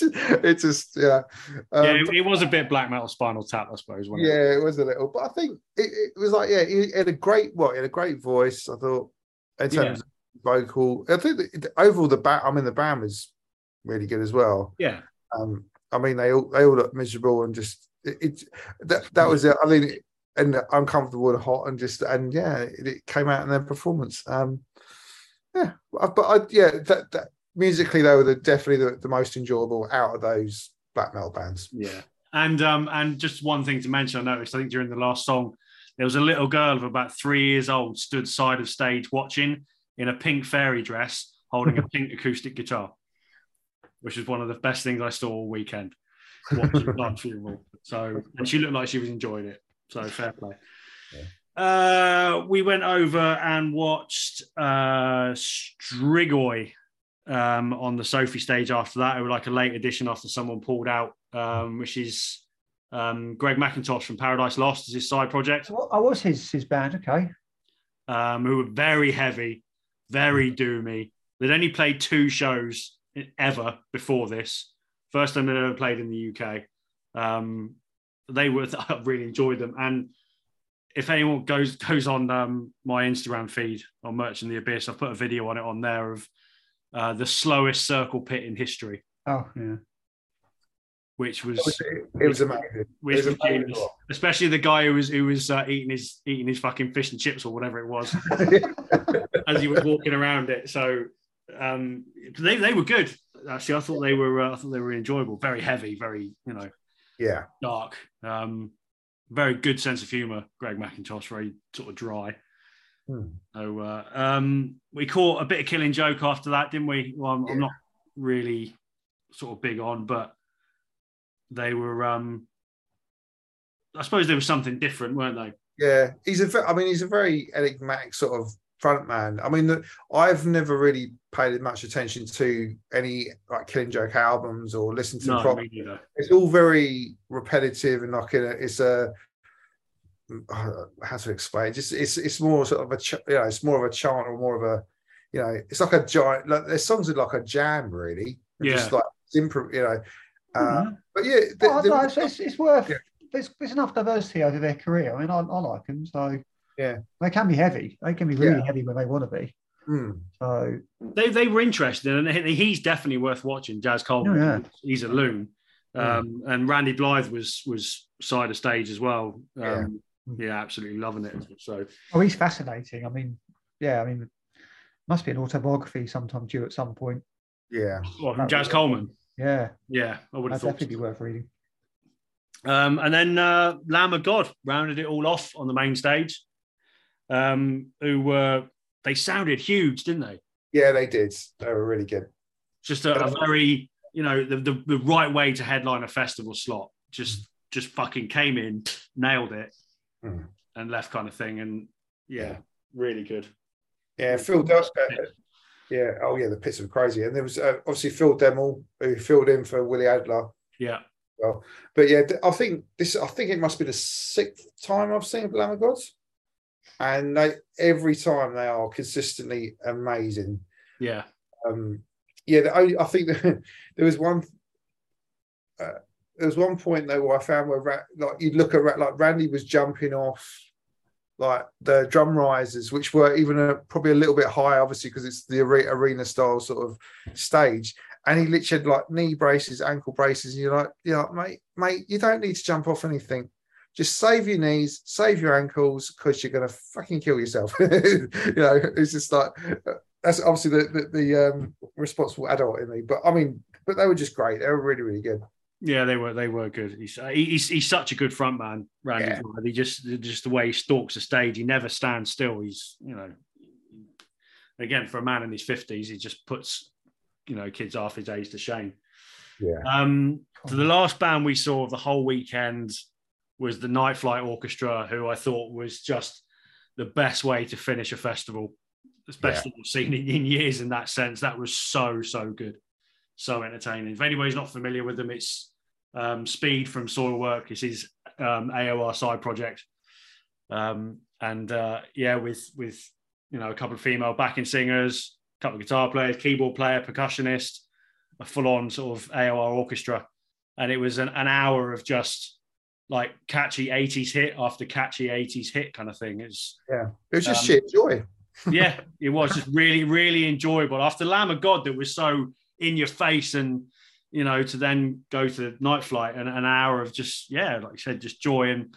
D: it just yeah. Um,
A: yeah, it, it was a bit black metal spinal tap, I suppose. Wasn't it?
D: yeah, it was a little, but I think it, it was like, yeah, he had a great, what, he had a great voice. I thought, in terms of vocal, I think that overall the bat. I mean, the band was really good as well.
A: Yeah.
D: Um, I mean, they all they all look miserable and just it, it that that was it. I mean, and uncomfortable and hot and just and yeah, it, it came out in their performance. Um, yeah, but I, yeah, that, that musically they were the, definitely the, the most enjoyable out of those black metal bands.
A: Yeah. And um, and just one thing to mention, I noticed, I think during the last song, there was a little girl of about three years old stood side of stage watching in a pink fairy dress, holding a pink acoustic guitar, which is one of the best things I saw all weekend. Watching Funeral. So and she looked like she was enjoying it. So fair play. Uh, we went over and watched uh, Strigoi um, on the Sophie stage after that. It was like a late edition after someone pulled out, um, which is um, Greg Mackintosh from Paradise Lost is his side project,
C: So I was his his band. Okay,
A: um, who were very heavy, very doomy. They'd only played two shows ever before this. First time they'd ever played in the UK. Um, they were I really enjoyed them. And if anyone goes goes on um, my Instagram feed on Merch in the Abyss, I've put a video on it on there of uh, the slowest circle pit in history,
C: oh yeah,
A: which was
D: It was, it was amazing.
A: which
D: It was amazing.
A: especially the guy who was who was uh, eating his eating his fucking fish and chips or whatever it was as he was walking around it. So um, they they were good. Actually, I thought they were uh, I thought they were enjoyable. Very heavy, very you know
D: yeah,
A: dark. Um, very good sense of humor. Greg Mackintosh, very sort of dry.
D: Hmm.
A: So uh, um, we caught a bit of killing joke after that, didn't we? Well, I'm, I'm not really sort of big on, but they were. Um, I suppose there was something different, weren't they?
D: yeah. He's a. I mean, he's a very enigmatic sort of front man. I mean, I've never really paid much attention to any like Killing Joke albums or listened to them
A: No,
D: properly.
A: me neither.
D: It's all very repetitive and like in a, it's a. uh, How to explain? Just it's it's more sort of a ch- you know it's more of a chant or more of a you know it's like a giant like their songs are like a jam really And just
A: Yeah.
D: like improv you know uh,
C: Mhm.
D: but yeah the-
C: Oh,
D: the-
C: no, it's, it's, it's worth.
D: Yeah.
C: There's, there's enough diversity over their career. I mean, I, I like them. So
D: Yeah.
C: They can be heavy. They can be really
D: Yeah.
C: heavy when they want to be.
D: Mm.
C: So
A: They they were interested, and he's definitely worth watching. Jaz Coleman,
C: Oh, yeah.
A: he's a loon,
D: Mm.
A: um, and Randy Blythe was was side of stage as well. Um,
C: Yeah.
A: yeah. absolutely loving it. So
C: oh, he's fascinating. I mean, yeah, I mean, must be an autobiography sometime due at some point.
D: Yeah.
A: well,
C: That
A: Jaz
C: was-
A: Coleman,
C: Yeah,
A: yeah, I would have
C: that'd
A: thought.
C: definitely be worth reading.
A: Um, and then uh, Lamb of God rounded it all off on the main stage. Um, who were they sounded huge, didn't they?
D: Yeah, they did. They were really good.
A: Just a, a very you know the, the the right way to headline a festival slot. Just just fucking came in, nailed it,
D: Mm.
A: and left kind of thing. And yeah,
D: Yeah.
A: really good.
D: Yeah, Phil Del- uh, yeah, oh yeah, the pits were crazy. And there was uh, obviously Phil Demmel who filled in for Willie Adler.
A: Yeah, Well,
D: But yeah, I think this. I think it must be the sixth time I've seen Lamb of Gods, and they every time they are consistently amazing.
A: yeah,
D: Um, yeah, the only, I think there was one. Uh, there was one point though where I found where Ra- like you'd look at Ra- like Randy was jumping off like the drum risers, which were even a, probably a little bit high, obviously because it's the arena style sort of stage. And he literally had like knee braces, ankle braces, and you're like, yeah, mate, mate, you don't need to jump off anything. Just save your knees, save your ankles, because you're gonna fucking kill yourself. you know, it's just like that's obviously the the, the um, responsible adult in me. But I mean, but they were just great. They were really, really good.
A: yeah. They were they were good. He's he's, he's such a good front man, Randy.
D: Yeah.
A: He just just the way he stalks the stage. He never stands still. He's you know, again for a man in his fifties, he just puts you know kids half his age to shame.
D: Yeah.
A: Um, so the last band we saw of the whole weekend was the Night Flight Orchestra, who I thought was just the best way to finish a festival. It's best that we've seen in, in years in that sense. That was so, so good. So entertaining. If anybody's not familiar with them, it's um, Speed from Soilwork. It's his um, AOR side project. Um, and uh, yeah, with with you know a couple of female backing singers, a couple of guitar players, keyboard player, percussionist, a full-on sort of AOR orchestra, and it was an, an hour of just like catchy 80s hit after catchy 80s hit kind of thing. It's
D: Yeah. It was just
A: Um,
D: sheer joy.
A: yeah, it was just really, really enjoyable. After Lamb of God, that was so in your face, and you know, to then go to Night Flight and an hour of just yeah, like you said, just joy. And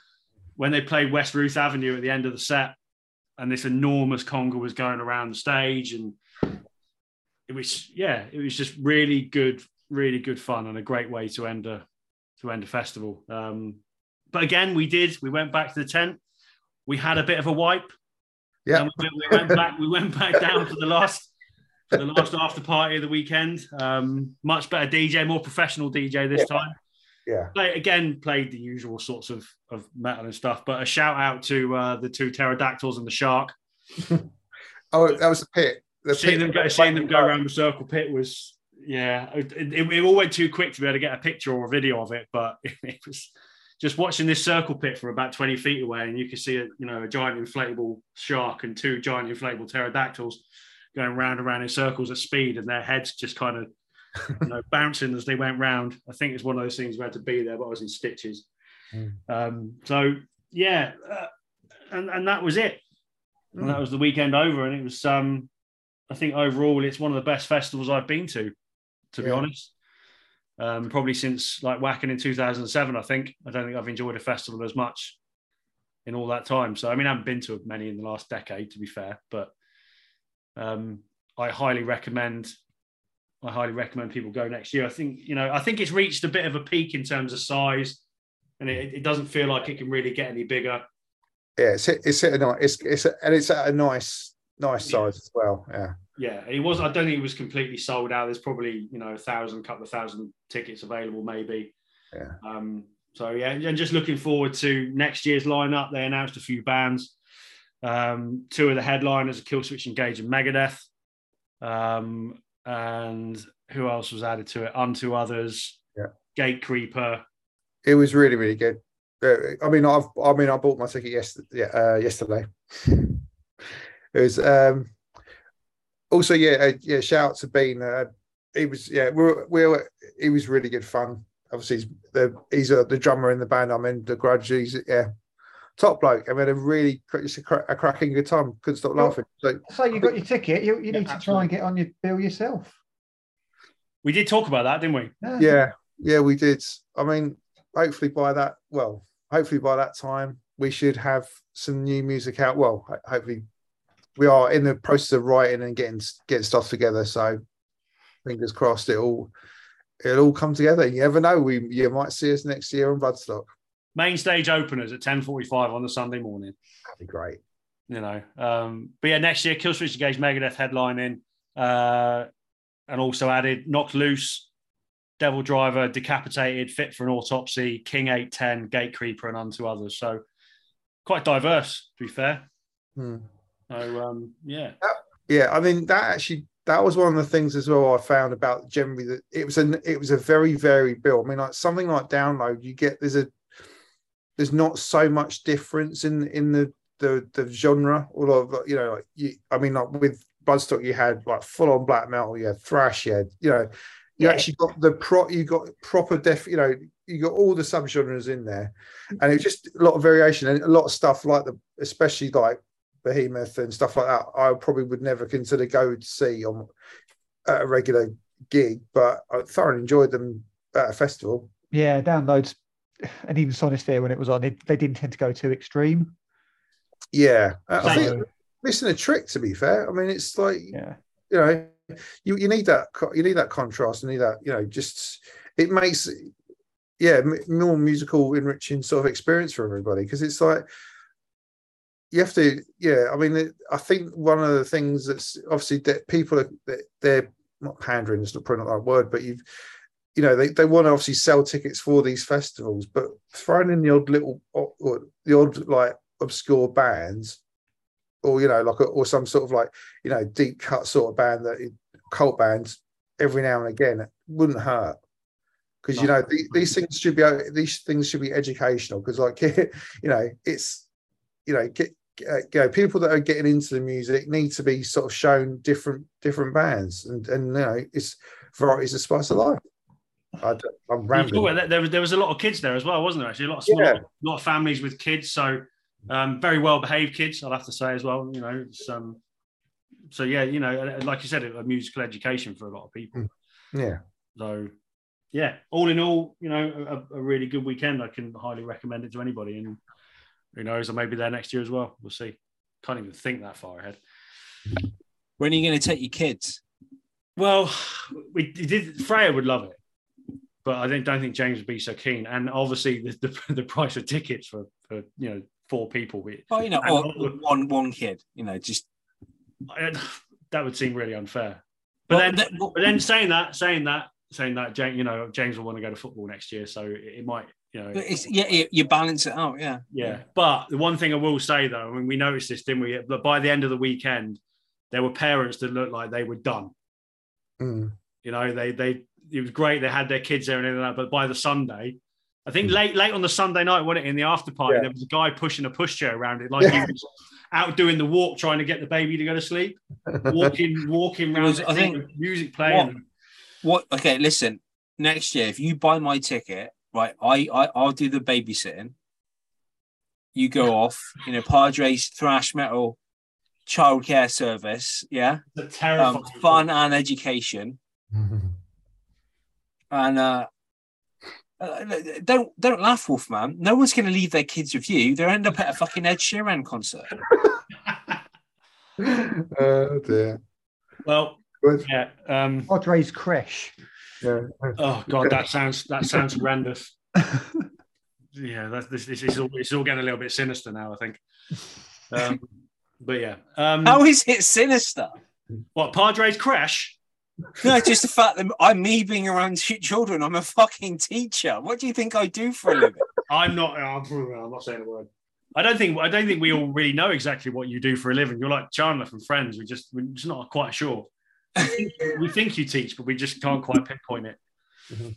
A: when they played West Ruth Avenue at the end of the set, and this enormous conga was going around the stage, and it was yeah, it was just really good, really good fun, and a great way to end a to end a festival. Um, but again, we did. We went back to the tent. We had a bit of a wipe.
D: Yeah.
A: We, we went back. We went back down for the last for the last after party of the weekend. Um, much better DJ, more professional DJ this
D: Yeah.
A: time.
D: Yeah.
A: Play, again, played the usual sorts of of metal and stuff. But a shout out to uh, the two pterodactyls and the shark.
D: Oh, that was the pit. The
A: Seeing
D: pit-
A: them go, seeing them go around the circle pit was yeah. It, it, it all went too quick to be able to get a picture or a video of it, but it was just watching this circle pit from about 20 feet away, and you can see a you know a giant inflatable shark and two giant inflatable pterodactyls going round and round in circles at speed, and their heads just kind of you know bouncing as they went round. I think it's one of those things we had to be there, but I was in stitches.
D: Mm.
A: Um, so yeah, uh, and and that was it. And that was the weekend over, and it was um, I think overall it's one of the best festivals I've been to, to be honest. Um, probably since like Wacken in 2007, I think. I don't think I've enjoyed a festival as much in all that time. So I mean, I haven't been to many in the last decade, to be fair, but um, I highly recommend. I highly recommend people go next year. I think you know, I think it's reached a bit of a peak in terms of size, and it, it doesn't feel like it can really get any bigger.
D: Yeah, it's it's it's it's and it's at a nice nice
A: Yeah.
D: size as well. Yeah,
A: Yeah, he was. I don't think he was completely sold out. There's probably you know a thousand, couple of thousand tickets available, maybe.
D: Yeah.
A: Um. So yeah, and just looking forward to next year's lineup. They announced a few bands. Um, two of the headliners are Killswitch Engage and Megadeth. Um, and who else was added to it? Unto others.
D: Yeah.
A: Gatecreeper.
D: it was really really good. Uh, I mean, I've I mean, I bought my ticket yesterday. Uh, yesterday. it was um also yeah uh, yeah. Shout out to Bean. Uh, he was yeah we were, we were he was really good fun. Obviously, he's the he's uh, the drummer in the band I'm in. The Grudge. He's yeah top bloke, I mean, had a really cra- just a, cra- a cracking good time. Couldn't stop
C: Well-
D: laughing. So
C: So you got your ticket. You, you
A: Yeah,
C: need to try and get on your bill yourself.
A: We did talk about that, didn't we?
D: yeah, yeah, we did. I mean, hopefully by that, well, hopefully by that time we should have some new music out. Well, hopefully we are in the process of writing and getting getting stuff together. So fingers crossed, it all it'll all come together. You never know. We you might see us next year on Bloodstock.
A: Main stage openers at 10.45 on the Sunday morning.
D: That'd be great.
A: you know. Um, but yeah, next year, Killswitch Engage Megadeth headlining, uh, and also added Knocked Loose, DevilDriver, Decapitated, Fit for an Autopsy, King 810, Gatecreeper, and unto others. So quite diverse, to be fair.
D: Hmm.
A: So um, yeah,
D: Yeah, I mean that actually that was one of the things as well I found about generally that it was an it was a very varied bill. I mean, like something like download, you get there's a there's not so much difference in in the the the genre. Although you know, like you, I mean, like with Bloodstock, you had like full on black metal, you had thrash, you had you know, you
C: Yeah.
D: actually got the pro, you got proper def, you know, you got all the subgenres in there, and it's just a lot of variation and a lot of stuff like the especially like Behemoth and stuff like that, I probably would never consider go to see on at a regular gig, but I thoroughly enjoyed them at a festival.
C: Yeah, downloads and even Sonisphere when it was on, it, they didn't tend to go too extreme.
D: Yeah, I think missing a trick. To be fair, I mean, it's like
C: Yeah.
D: you know, you you need that you need that contrast, you need that you know, just it makes yeah m- more musical enriching sort of experience for everybody because it's like you have to yeah i mean i think one of the things that's obviously that people are they're not pandering it's not probably not that word but you've you know they, they want to obviously sell tickets for these festivals but throwing in the odd little or, or the odd like obscure bands or you know like a, or some sort of like you know deep cut sort of band that cult bands every now and again wouldn't hurt. Because you know the, these things should be uh, these things should be educational because like you know it's you know get uh, you know people that are getting into the music need to be sort of shown different different bands and and you know it's varieties of spice of life I I'm rambling.
A: talk there, was, there was a lot of kids there as well, wasn't there? Actually, a lot of small,
D: Yeah.
A: lot of families with kids. So um, very well behaved kids, I'll have to say as well. You know, it's, um, so yeah, you know, like you said, a musical education for a lot of people.
D: yeah
A: So, yeah, all in all, you know, a, a really good weekend. I can highly recommend it to anybody. And who knows, I may be there next year as well. We'll see. Can't even think that far ahead.
B: When are you going to take your kids?
A: Well, we did. Freya would love it, but I don't, think James would be so keen. And obviously, the, the, the price of tickets for, for you know four people,
B: Oh, you know, or one one kid. You know, just.
A: I, uh, that would seem really unfair. But
B: Well,
A: then,
B: well-
A: but then saying that, saying that, saying that, James, you know, James will want to go to football next year, so it might, you know,
B: it's, yeah, you, you balance it out. Yeah.
A: Yeah. But the one thing I will say though, I mean, we noticed this, didn't we? But by the end of the weekend, there were parents that looked like they were done.
D: Mm.
A: You know, they they it was great. They had their kids there and everything like that. But by the Sunday, I think late late on the Sunday night, wasn't it, in the after party,
D: Hmm. Yeah.
A: there was a guy pushing a pushchair around it, like he was out doing the walk, trying to get the baby to go to sleep, walking, walking around,
B: was- I think-
A: music playing.
B: What? Okay, listen. Next year, if you buy my ticket, right, I, I I'll do the babysitting. You go off, you know, Padres thrash metal childcare service, yeah,
A: It's a terrifying.
B: um, fun and education, and uh, uh, don't don't laugh, Wolfman. No one's going to leave their kids with you. They'll end up at a fucking Ed Sheeran concert.
D: oh dear
A: well,
D: Good.
A: yeah. Um,
C: Padres Crash.
D: Yeah.
A: Oh god, that sounds that sounds horrendous. yeah, that's this, this is all it's all getting a little bit sinister now. I think. Um, but yeah, um,
B: How is it sinister?
A: what Padres crash?
B: No, just the fact that I'm me being around children. I'm a fucking teacher. What do you think I do for a living?
A: I'm not. I'm, I'm not saying a word. I don't think. I don't think we all really know exactly what you do for a living. You're like Chandler from Friends. We just we're just not quite sure. We think, we think you teach, but we just can't quite pinpoint it.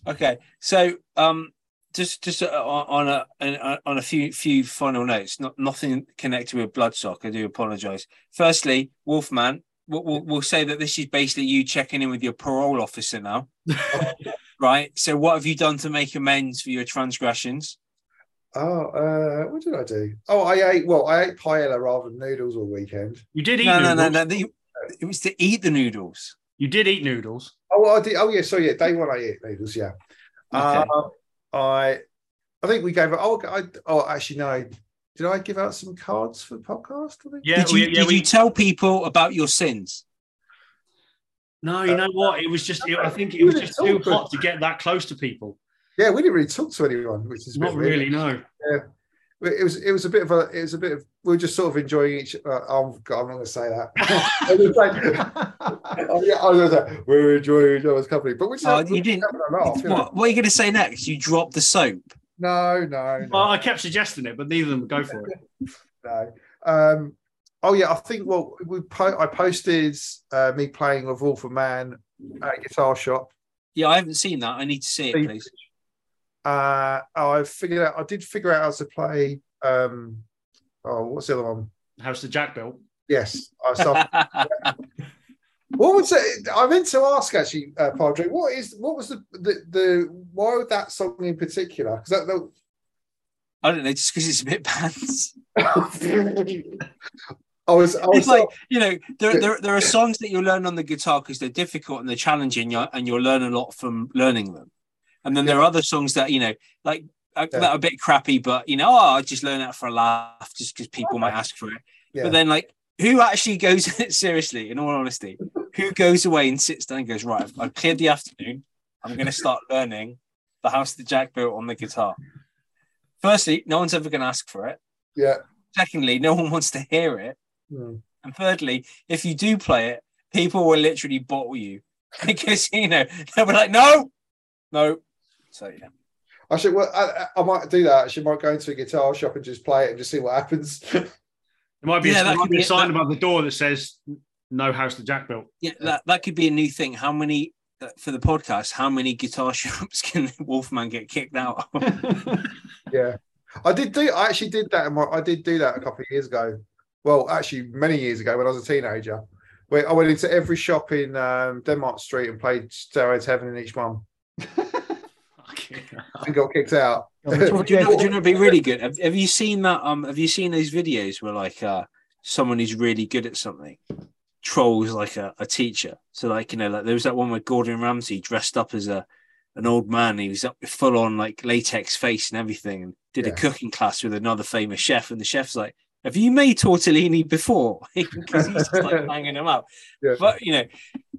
B: Okay, so um, just just uh, on a on- on a few few final notes. Not nothing connected with Bloodstock. I do apologise. Firstly, Wolfman, we'll, we'll, we'll say that this is basically you checking in with your parole officer now, right? So, what have you done to make amends for your transgressions?
D: Oh, uh, what did I do? Oh, I ate. Well, I ate paella rather than noodles all weekend.
A: You did eat
B: No, no,
A: noodles.
B: no, no. the- It was to eat the noodles.
A: You did eat noodles.
D: Oh, well, I did. Oh, yeah. So yeah, day one I ate noodles. Yeah.
B: Okay.
D: Uh, I, I think we gave. Oh, I, oh, actually no. Did I give out some cards for the podcast? I think?
A: Yeah,
B: did you,
A: we, yeah,
B: did
A: we,
B: you tell people about your sins?
A: no, you know what? It was just. It, I think it was just too
D: talk,
A: hot to get that close to people.
D: Yeah, we didn't really talk to anyone, which is
A: Not really. No.
D: It was it was a bit of a it was a bit of we were just sort of enjoying each. Uh, oh God, I'm not going to say that. Like, oh, yeah, I was like, we were enjoying each other's company, but we just
B: Oh,
D: having-
B: you didn't-
D: having a you know.
B: What, what are you going to say next? You dropped the soap.
D: No, no, no.
A: Well, I kept suggesting it, but neither of them would go for it.
D: no. Um, oh yeah, I think well we po- I posted uh, me playing with Wolf of Man at a guitar shop.
B: Yeah, I haven't seen that. I need to see it, please.
D: Uh, I figured out I did figure out how to play. Um, oh, what's the other one?
A: How's the Jack built.
D: Yes, I what was it? I meant to ask actually, uh, Padre. What is what was the the, the why would that song in particular? Because that, that
B: I don't know, just because it's a bit pants.
D: I was I was
B: It's like you know, there, there there are songs that you learn on the guitar because they're difficult and they're challenging, you and you'll learn a lot from learning them. And then there are other songs that you know, like uh,
D: Yeah.
B: that are a bit crappy, but you know, oh, I just learn that for a laugh, just because people might ask for it.
D: yeah.
B: But then, like, who actually goes seriously? In all honesty, who goes away and sits down and goes, right, I've, cleared the afternoon. I'm going to start learning the house that Jack built on the guitar. Firstly, no one's ever going to ask for it.
D: yeah.
B: Secondly, no one wants to hear it.
D: Hmm.
B: And thirdly, if you do play it, people will literally bottle you because you know they'll be like, no, no. So yeah,
D: I should. Well, I, I I might do that. She might go into a guitar shop and just play it and just see what happens.
A: There might be,
B: Yeah,
A: a,
B: that
A: might be a sign
B: that-
A: above the door that says "No House the Jack built."
B: yeah, that that could be a new thing. How many uh, for the podcast? How many guitar shops can Wolfman get kicked out? of?
D: yeah, I did do. I actually did that. In my, I did do that a couple of years ago. Well, actually, many years ago when I was a teenager. Where I went into every shop in um, Denmark Street and played Stairway to Heaven in each one
A: Fucking hell.
D: and got kicked out.
B: do, you know, do you know be really good? Have, have you seen that? Um, have you seen those videos where like uh someone who's really good at something trolls like a, a teacher? So like you know, like there was that one where Gordon Ramsay dressed up as a an old man. He was up full on like latex face and everything, and did a cooking class with another famous chef. And the chef's like, "Have you made tortellini before?" Because he's just like banging them up.
D: Yeah.
B: But you know,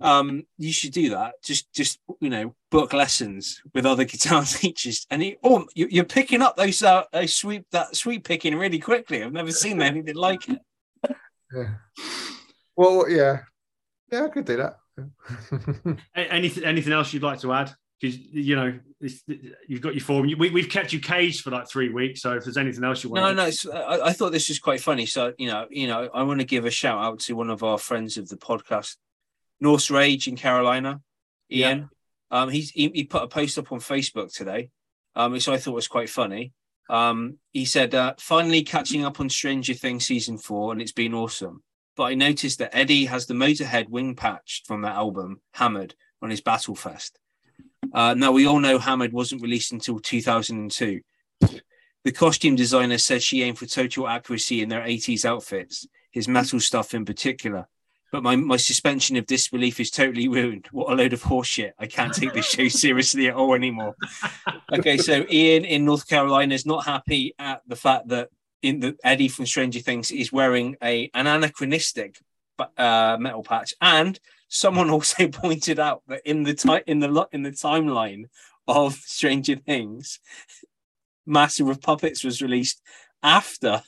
B: um, you should do that. Just, just you know, book lessons with other guitar teachers, and you, oh, you, you're picking up those uh, those sweep that sweep picking really quickly. I've never seen anything like it.
D: Yeah. Well, yeah, yeah, I could do that.
A: A- Anything, anything else you'd like to add? Because you know it's, you've got your form. We, we've kept you caged for like three weeks. So if there's anything else you want,
B: No, no, it's, I, I thought this was quite funny. So you know, you know, I want to give a shout out to one of our friends of the podcast, Norse Rage in Carolina, Ian. Um, he's he, he put a post up on Facebook today, um, which I thought was quite funny. Um, he said, uh, "Finally catching up on Stranger Things season four, and it's been awesome." But I noticed that Eddie has the Motorhead wing patch from that album, Hammered, on his battle vest. Uh, now we all know Hammered wasn't released until 2002. The costume designer said she aimed for total accuracy in their 80s outfits, his metal stuff in particular. But my, my suspension of disbelief is totally ruined. What a load of horseshit. I can't take this show seriously at all anymore. Okay, so Ian in North Carolina is not happy at the fact that in the Eddie from Stranger Things is wearing a an anachronistic uh, metal patch, and someone also pointed out that in the ti- in the lo- in the timeline of Stranger Things, Master of Puppets was released after,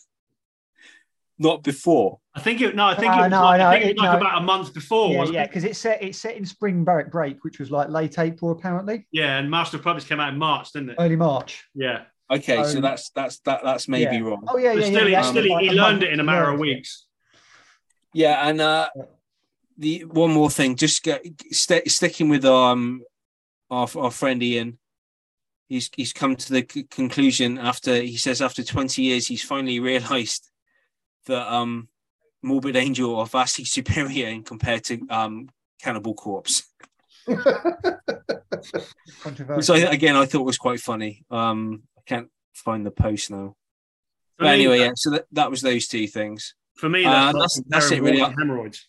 B: not before.
A: I think it. No, I think
C: No,
A: it was
C: no,
A: like,
C: no,
A: I think it
C: it-
A: like
C: no.
A: about a month before,
C: yeah,
A: wasn't
C: yeah,
A: it?
C: because it's set it's set in spring break, break, which was like late April apparently,
A: Yeah, and Master of Puppets came out in March, didn't it?
C: early March.
A: Yeah,
B: Okay, so
C: Um,
B: that's that's that that's maybe
C: yeah.
B: wrong.
C: Oh yeah,
A: but
C: yeah,
A: still,
C: yeah.
A: he,
C: yeah.
A: still he,
C: Like
A: he learned
C: month
A: it in a matter of weeks.
B: Yeah, and uh the one more thing, just get, st- sticking with um our our friend Ian. He's he's come to the c- conclusion after he says after 20 years he's finally realised that um Morbid Angel are vastly superior in compared to um Cannibal Corpse.
C: Controversial.
B: So again, I thought was quite funny. Um, I can't find the post now.
A: For
B: But
A: me,
B: anyway, yeah. So that, that was those two things.
A: For me,
B: Uh,
A: that's,
B: that's- it, really.
A: Hemorrhoids.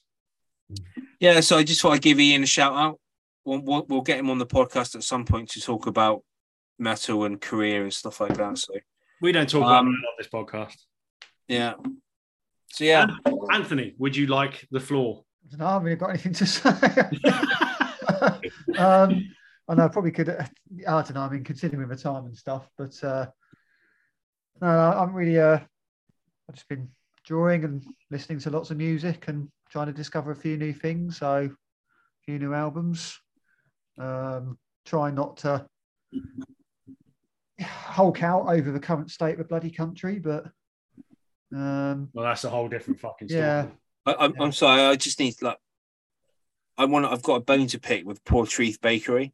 B: Yeah. So I just thought I'd give Ian a shout out. We'll, we'll, we'll get him on the podcast at some point to talk about metal and career and stuff like that. So
A: We don't talk about
B: Um,
A: that on this podcast.
B: yeah. So yeah.
A: Anthony, would you like the floor?
C: I don't know, I haven't really got anything to say. um, I know I probably could. uh, I don't know. I mean, considering my time and stuff, but uh, no, I'm really. Uh, I've just been drawing and listening to lots of music and trying to discover a few new things. So, a few new albums. Um, trying not to hulk out over the current state of the bloody country, but um,
A: Well, that's a whole different fucking story.
C: yeah,
B: I, I'm, I'm sorry. I just need like, I want. I've got a bone to pick with Portreath Bakery.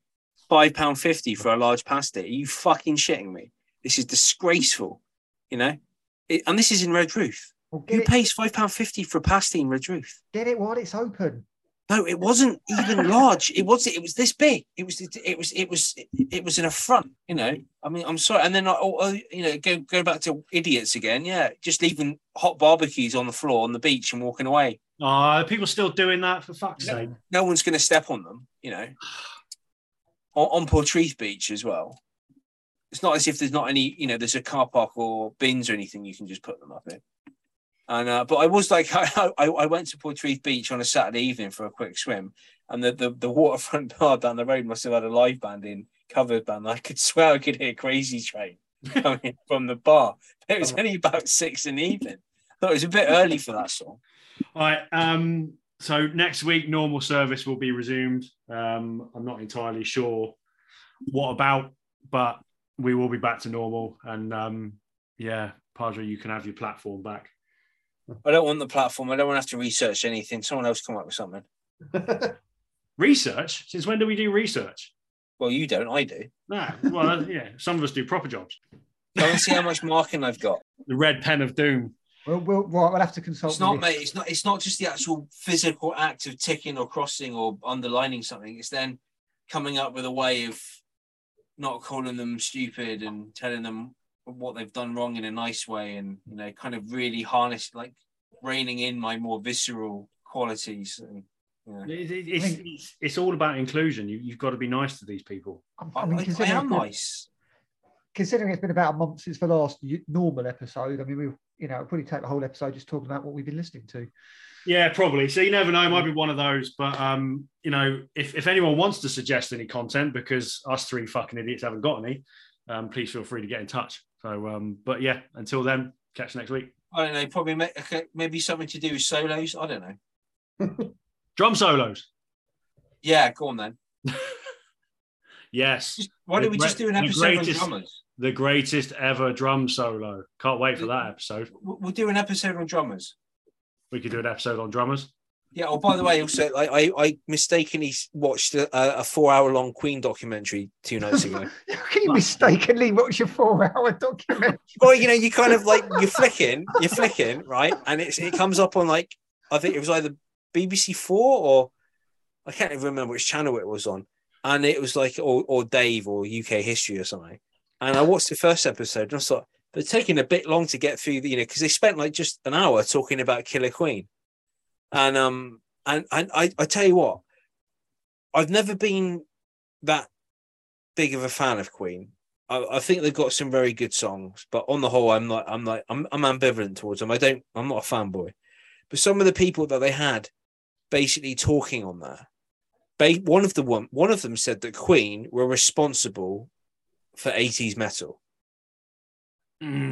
B: Five pound fifty for a large pasta. Are you fucking shitting me? This is disgraceful. You know, it, and this is in Redruth.
C: Well,
B: Who
C: it,
B: pays five pound fifty for a pasty in Redruth?
C: get it while it's open.
B: No, it wasn't even large. It was. It was this big. It was. It was. It was. It was an affront. You know. I mean, I'm sorry. And then, oh, oh, you know, go go back to idiots again. Yeah, just leaving hot barbecues on the floor on the beach and walking away.
A: Oh, are people still doing that for fuck's
B: No.
A: sake?
B: no one's going to step on them, you know. On, on Portreath Beach as well. It's not as if there's not any, you know, there's a car park or bins or anything you can just put them up in. And uh, but I was like, I, I, I went to Portreath Beach on a Saturday evening for a quick swim, and the, the the waterfront bar down the road must have had a live band in, covered band. I could swear I could hear Crazy Train coming from the bar. It was only about six in the evening. I thought it was a bit early for that song.
A: All right. Um, so next week, normal service will be resumed. Um, I'm not entirely sure what about, but we will be back to normal. And um, yeah, Padre, you can have your platform back.
B: I don't want the platform. I don't want to have to research anything. Someone else come up with something.
A: Research? Since when do we do research?
B: Well, you don't. I do.
A: No. Well, yeah, some of us do proper jobs.
B: Go and see how much marking I've got.
A: The red pen of doom.
C: We'll, we'll, right, we'll have to consult.
B: It's not,
C: with
B: mate. It's not. It's not just the actual physical act of ticking or crossing or underlining something. It's then coming up with a way of not calling them stupid and telling them what they've done wrong in a nice way, and you know, kind of really harness, like reining in my more visceral qualities. And, you know.
A: It- it- it's, it's, it's all about inclusion. You, you've got to be nice to these people.
C: I,
B: I,
C: mean,
B: I, I
C: considering
B: am
C: it's been-
B: nice.
C: Considering it's been about a month since the last normal episode, I mean, we, you know, it'll probably take the whole episode just talking about what we've been listening to.
A: Yeah, probably. So you never know. It might be one of those. But um, you know, if, if anyone wants to suggest any content, because us three fucking idiots haven't got any, um, please feel free to get in touch. So, um, but yeah, until then, catch you next week.
B: I don't know. Probably ma- okay, maybe something to do with solos. I don't know.
A: Drum solos.
B: Yeah, go on then.
A: Yes,
B: Just, why don't we
A: The
B: just do an
A: great- the
B: episode on drummers?
A: the greatest ever drum solo. Can't wait for that episode.
B: We'll we'll do an episode on drummers.
A: We could do an episode on drummers.
B: Yeah. Oh, by the way, also, I I, I mistakenly watched a, a four-hour-long Queen documentary two nights ago.
C: How can you mistakenly watch a four-hour documentary?
B: well, you know, you kind of like you're flicking, you're flicking, right? And it's it comes up on like I think it was either BBC Four or I can't even remember which channel it was on, and it was like or or Dave or UK History or something. And I watched the first episode and I thought they're taking a bit long to get through, the, you know, because they spent like just an hour talking about Killer Queen, and um and and I I tell you what, I've never been that big of a fan of Queen. I, I think they've got some very good songs, but on the whole, I'm not. I'm like I'm, I'm ambivalent towards them. I don't. I'm not a fanboy, but some of the people that they had, basically talking on there, ba- one of the one one of them said that Queen were responsible for 80s metal,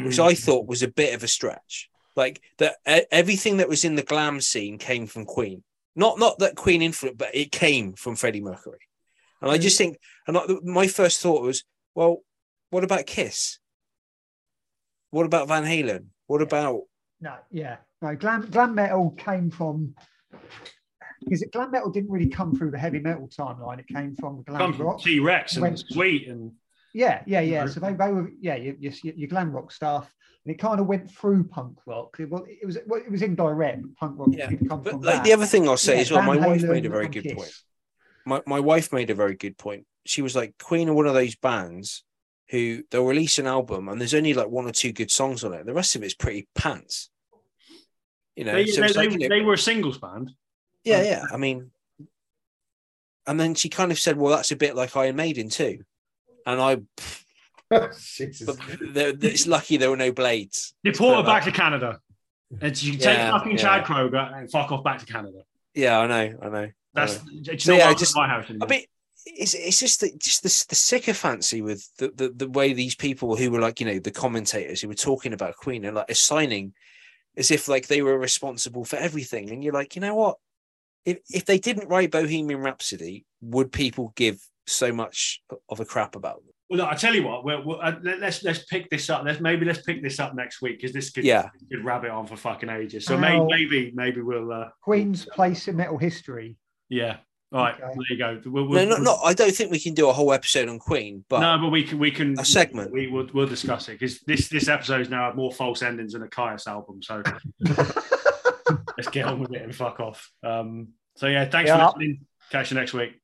B: which I thought was a bit of a stretch. Like that, everything that was in the glam scene came from Queen. Not not that Queen influence, but it came from Freddie Mercury. And I just mm. think, and I, my first thought was, well, what about Kiss? What about Van Halen? What about
C: No, yeah, no. Glam glam metal came from because it glam metal didn't really come through the heavy metal timeline. It came from glam
A: from
C: rock.
A: T Rex and
C: Went-
A: Sweet and
C: Yeah, yeah, yeah.
A: know?
C: So they, they were yeah, your, your, your glam rock stuff, and it kind of went through punk rock. It was it was well, it was indirect. Punk rock
B: Yeah,
C: come
B: but
C: from
B: like
C: that.
B: the other thing I'll say
C: Yeah,
B: as well, my
C: Van
B: wife made a very good
C: Kiss.
B: point. My my wife made a very good point. She was like, Queen are one of those bands who they'll release an album and there's only like one or two good songs on it. The rest of it's pretty pants. You know,
A: They,
B: so
A: they,
B: like,
A: they-
B: you know-
A: they were a singles band.
B: yeah, yeah. I mean, and then she kind of said, "Well, that's a bit like Iron Maiden too," and I,
D: Jesus.
B: it's lucky there were no blades.
A: Deport her back to Canada. And you can take
B: Yeah,
A: fucking
B: yeah.
A: Chad Kroeger and fuck off back to Canada.
B: Yeah, I know, I know.
A: That's
B: I know.
A: it's
B: So,
A: not
B: yeah, just-
A: my house
B: I
A: anymore.
B: mean, it's it's just the, just the, the sycophancy with the, the the way these people who were like you know the commentators who were talking about Queen and like assigning as if like they were responsible for everything, and you're like, you know what? If if they didn't write Bohemian Rhapsody, would people give so much of a crap about them?
A: Well, look, I tell you what. We'll, we'll, uh, let, us let's pick this up. Let's maybe let's pick this up next week because this could
B: Yeah.
A: could rabbit on for fucking ages. So
C: Ow.
A: maybe maybe maybe we'll uh,
C: Queen's place in metal history.
A: yeah. All right,
C: Okay.
A: there you go. We'll,
B: No,
A: we'll,
B: not, not. I don't think we can do a whole episode on Queen, but
A: no, but we can we can
B: A segment.
A: We will we'll discuss it because this this episode is now more false endings than a Caius album. So let's get on with it and fuck off. Um, so yeah, thanks
C: Yeah.
A: for listening. Catch you next week.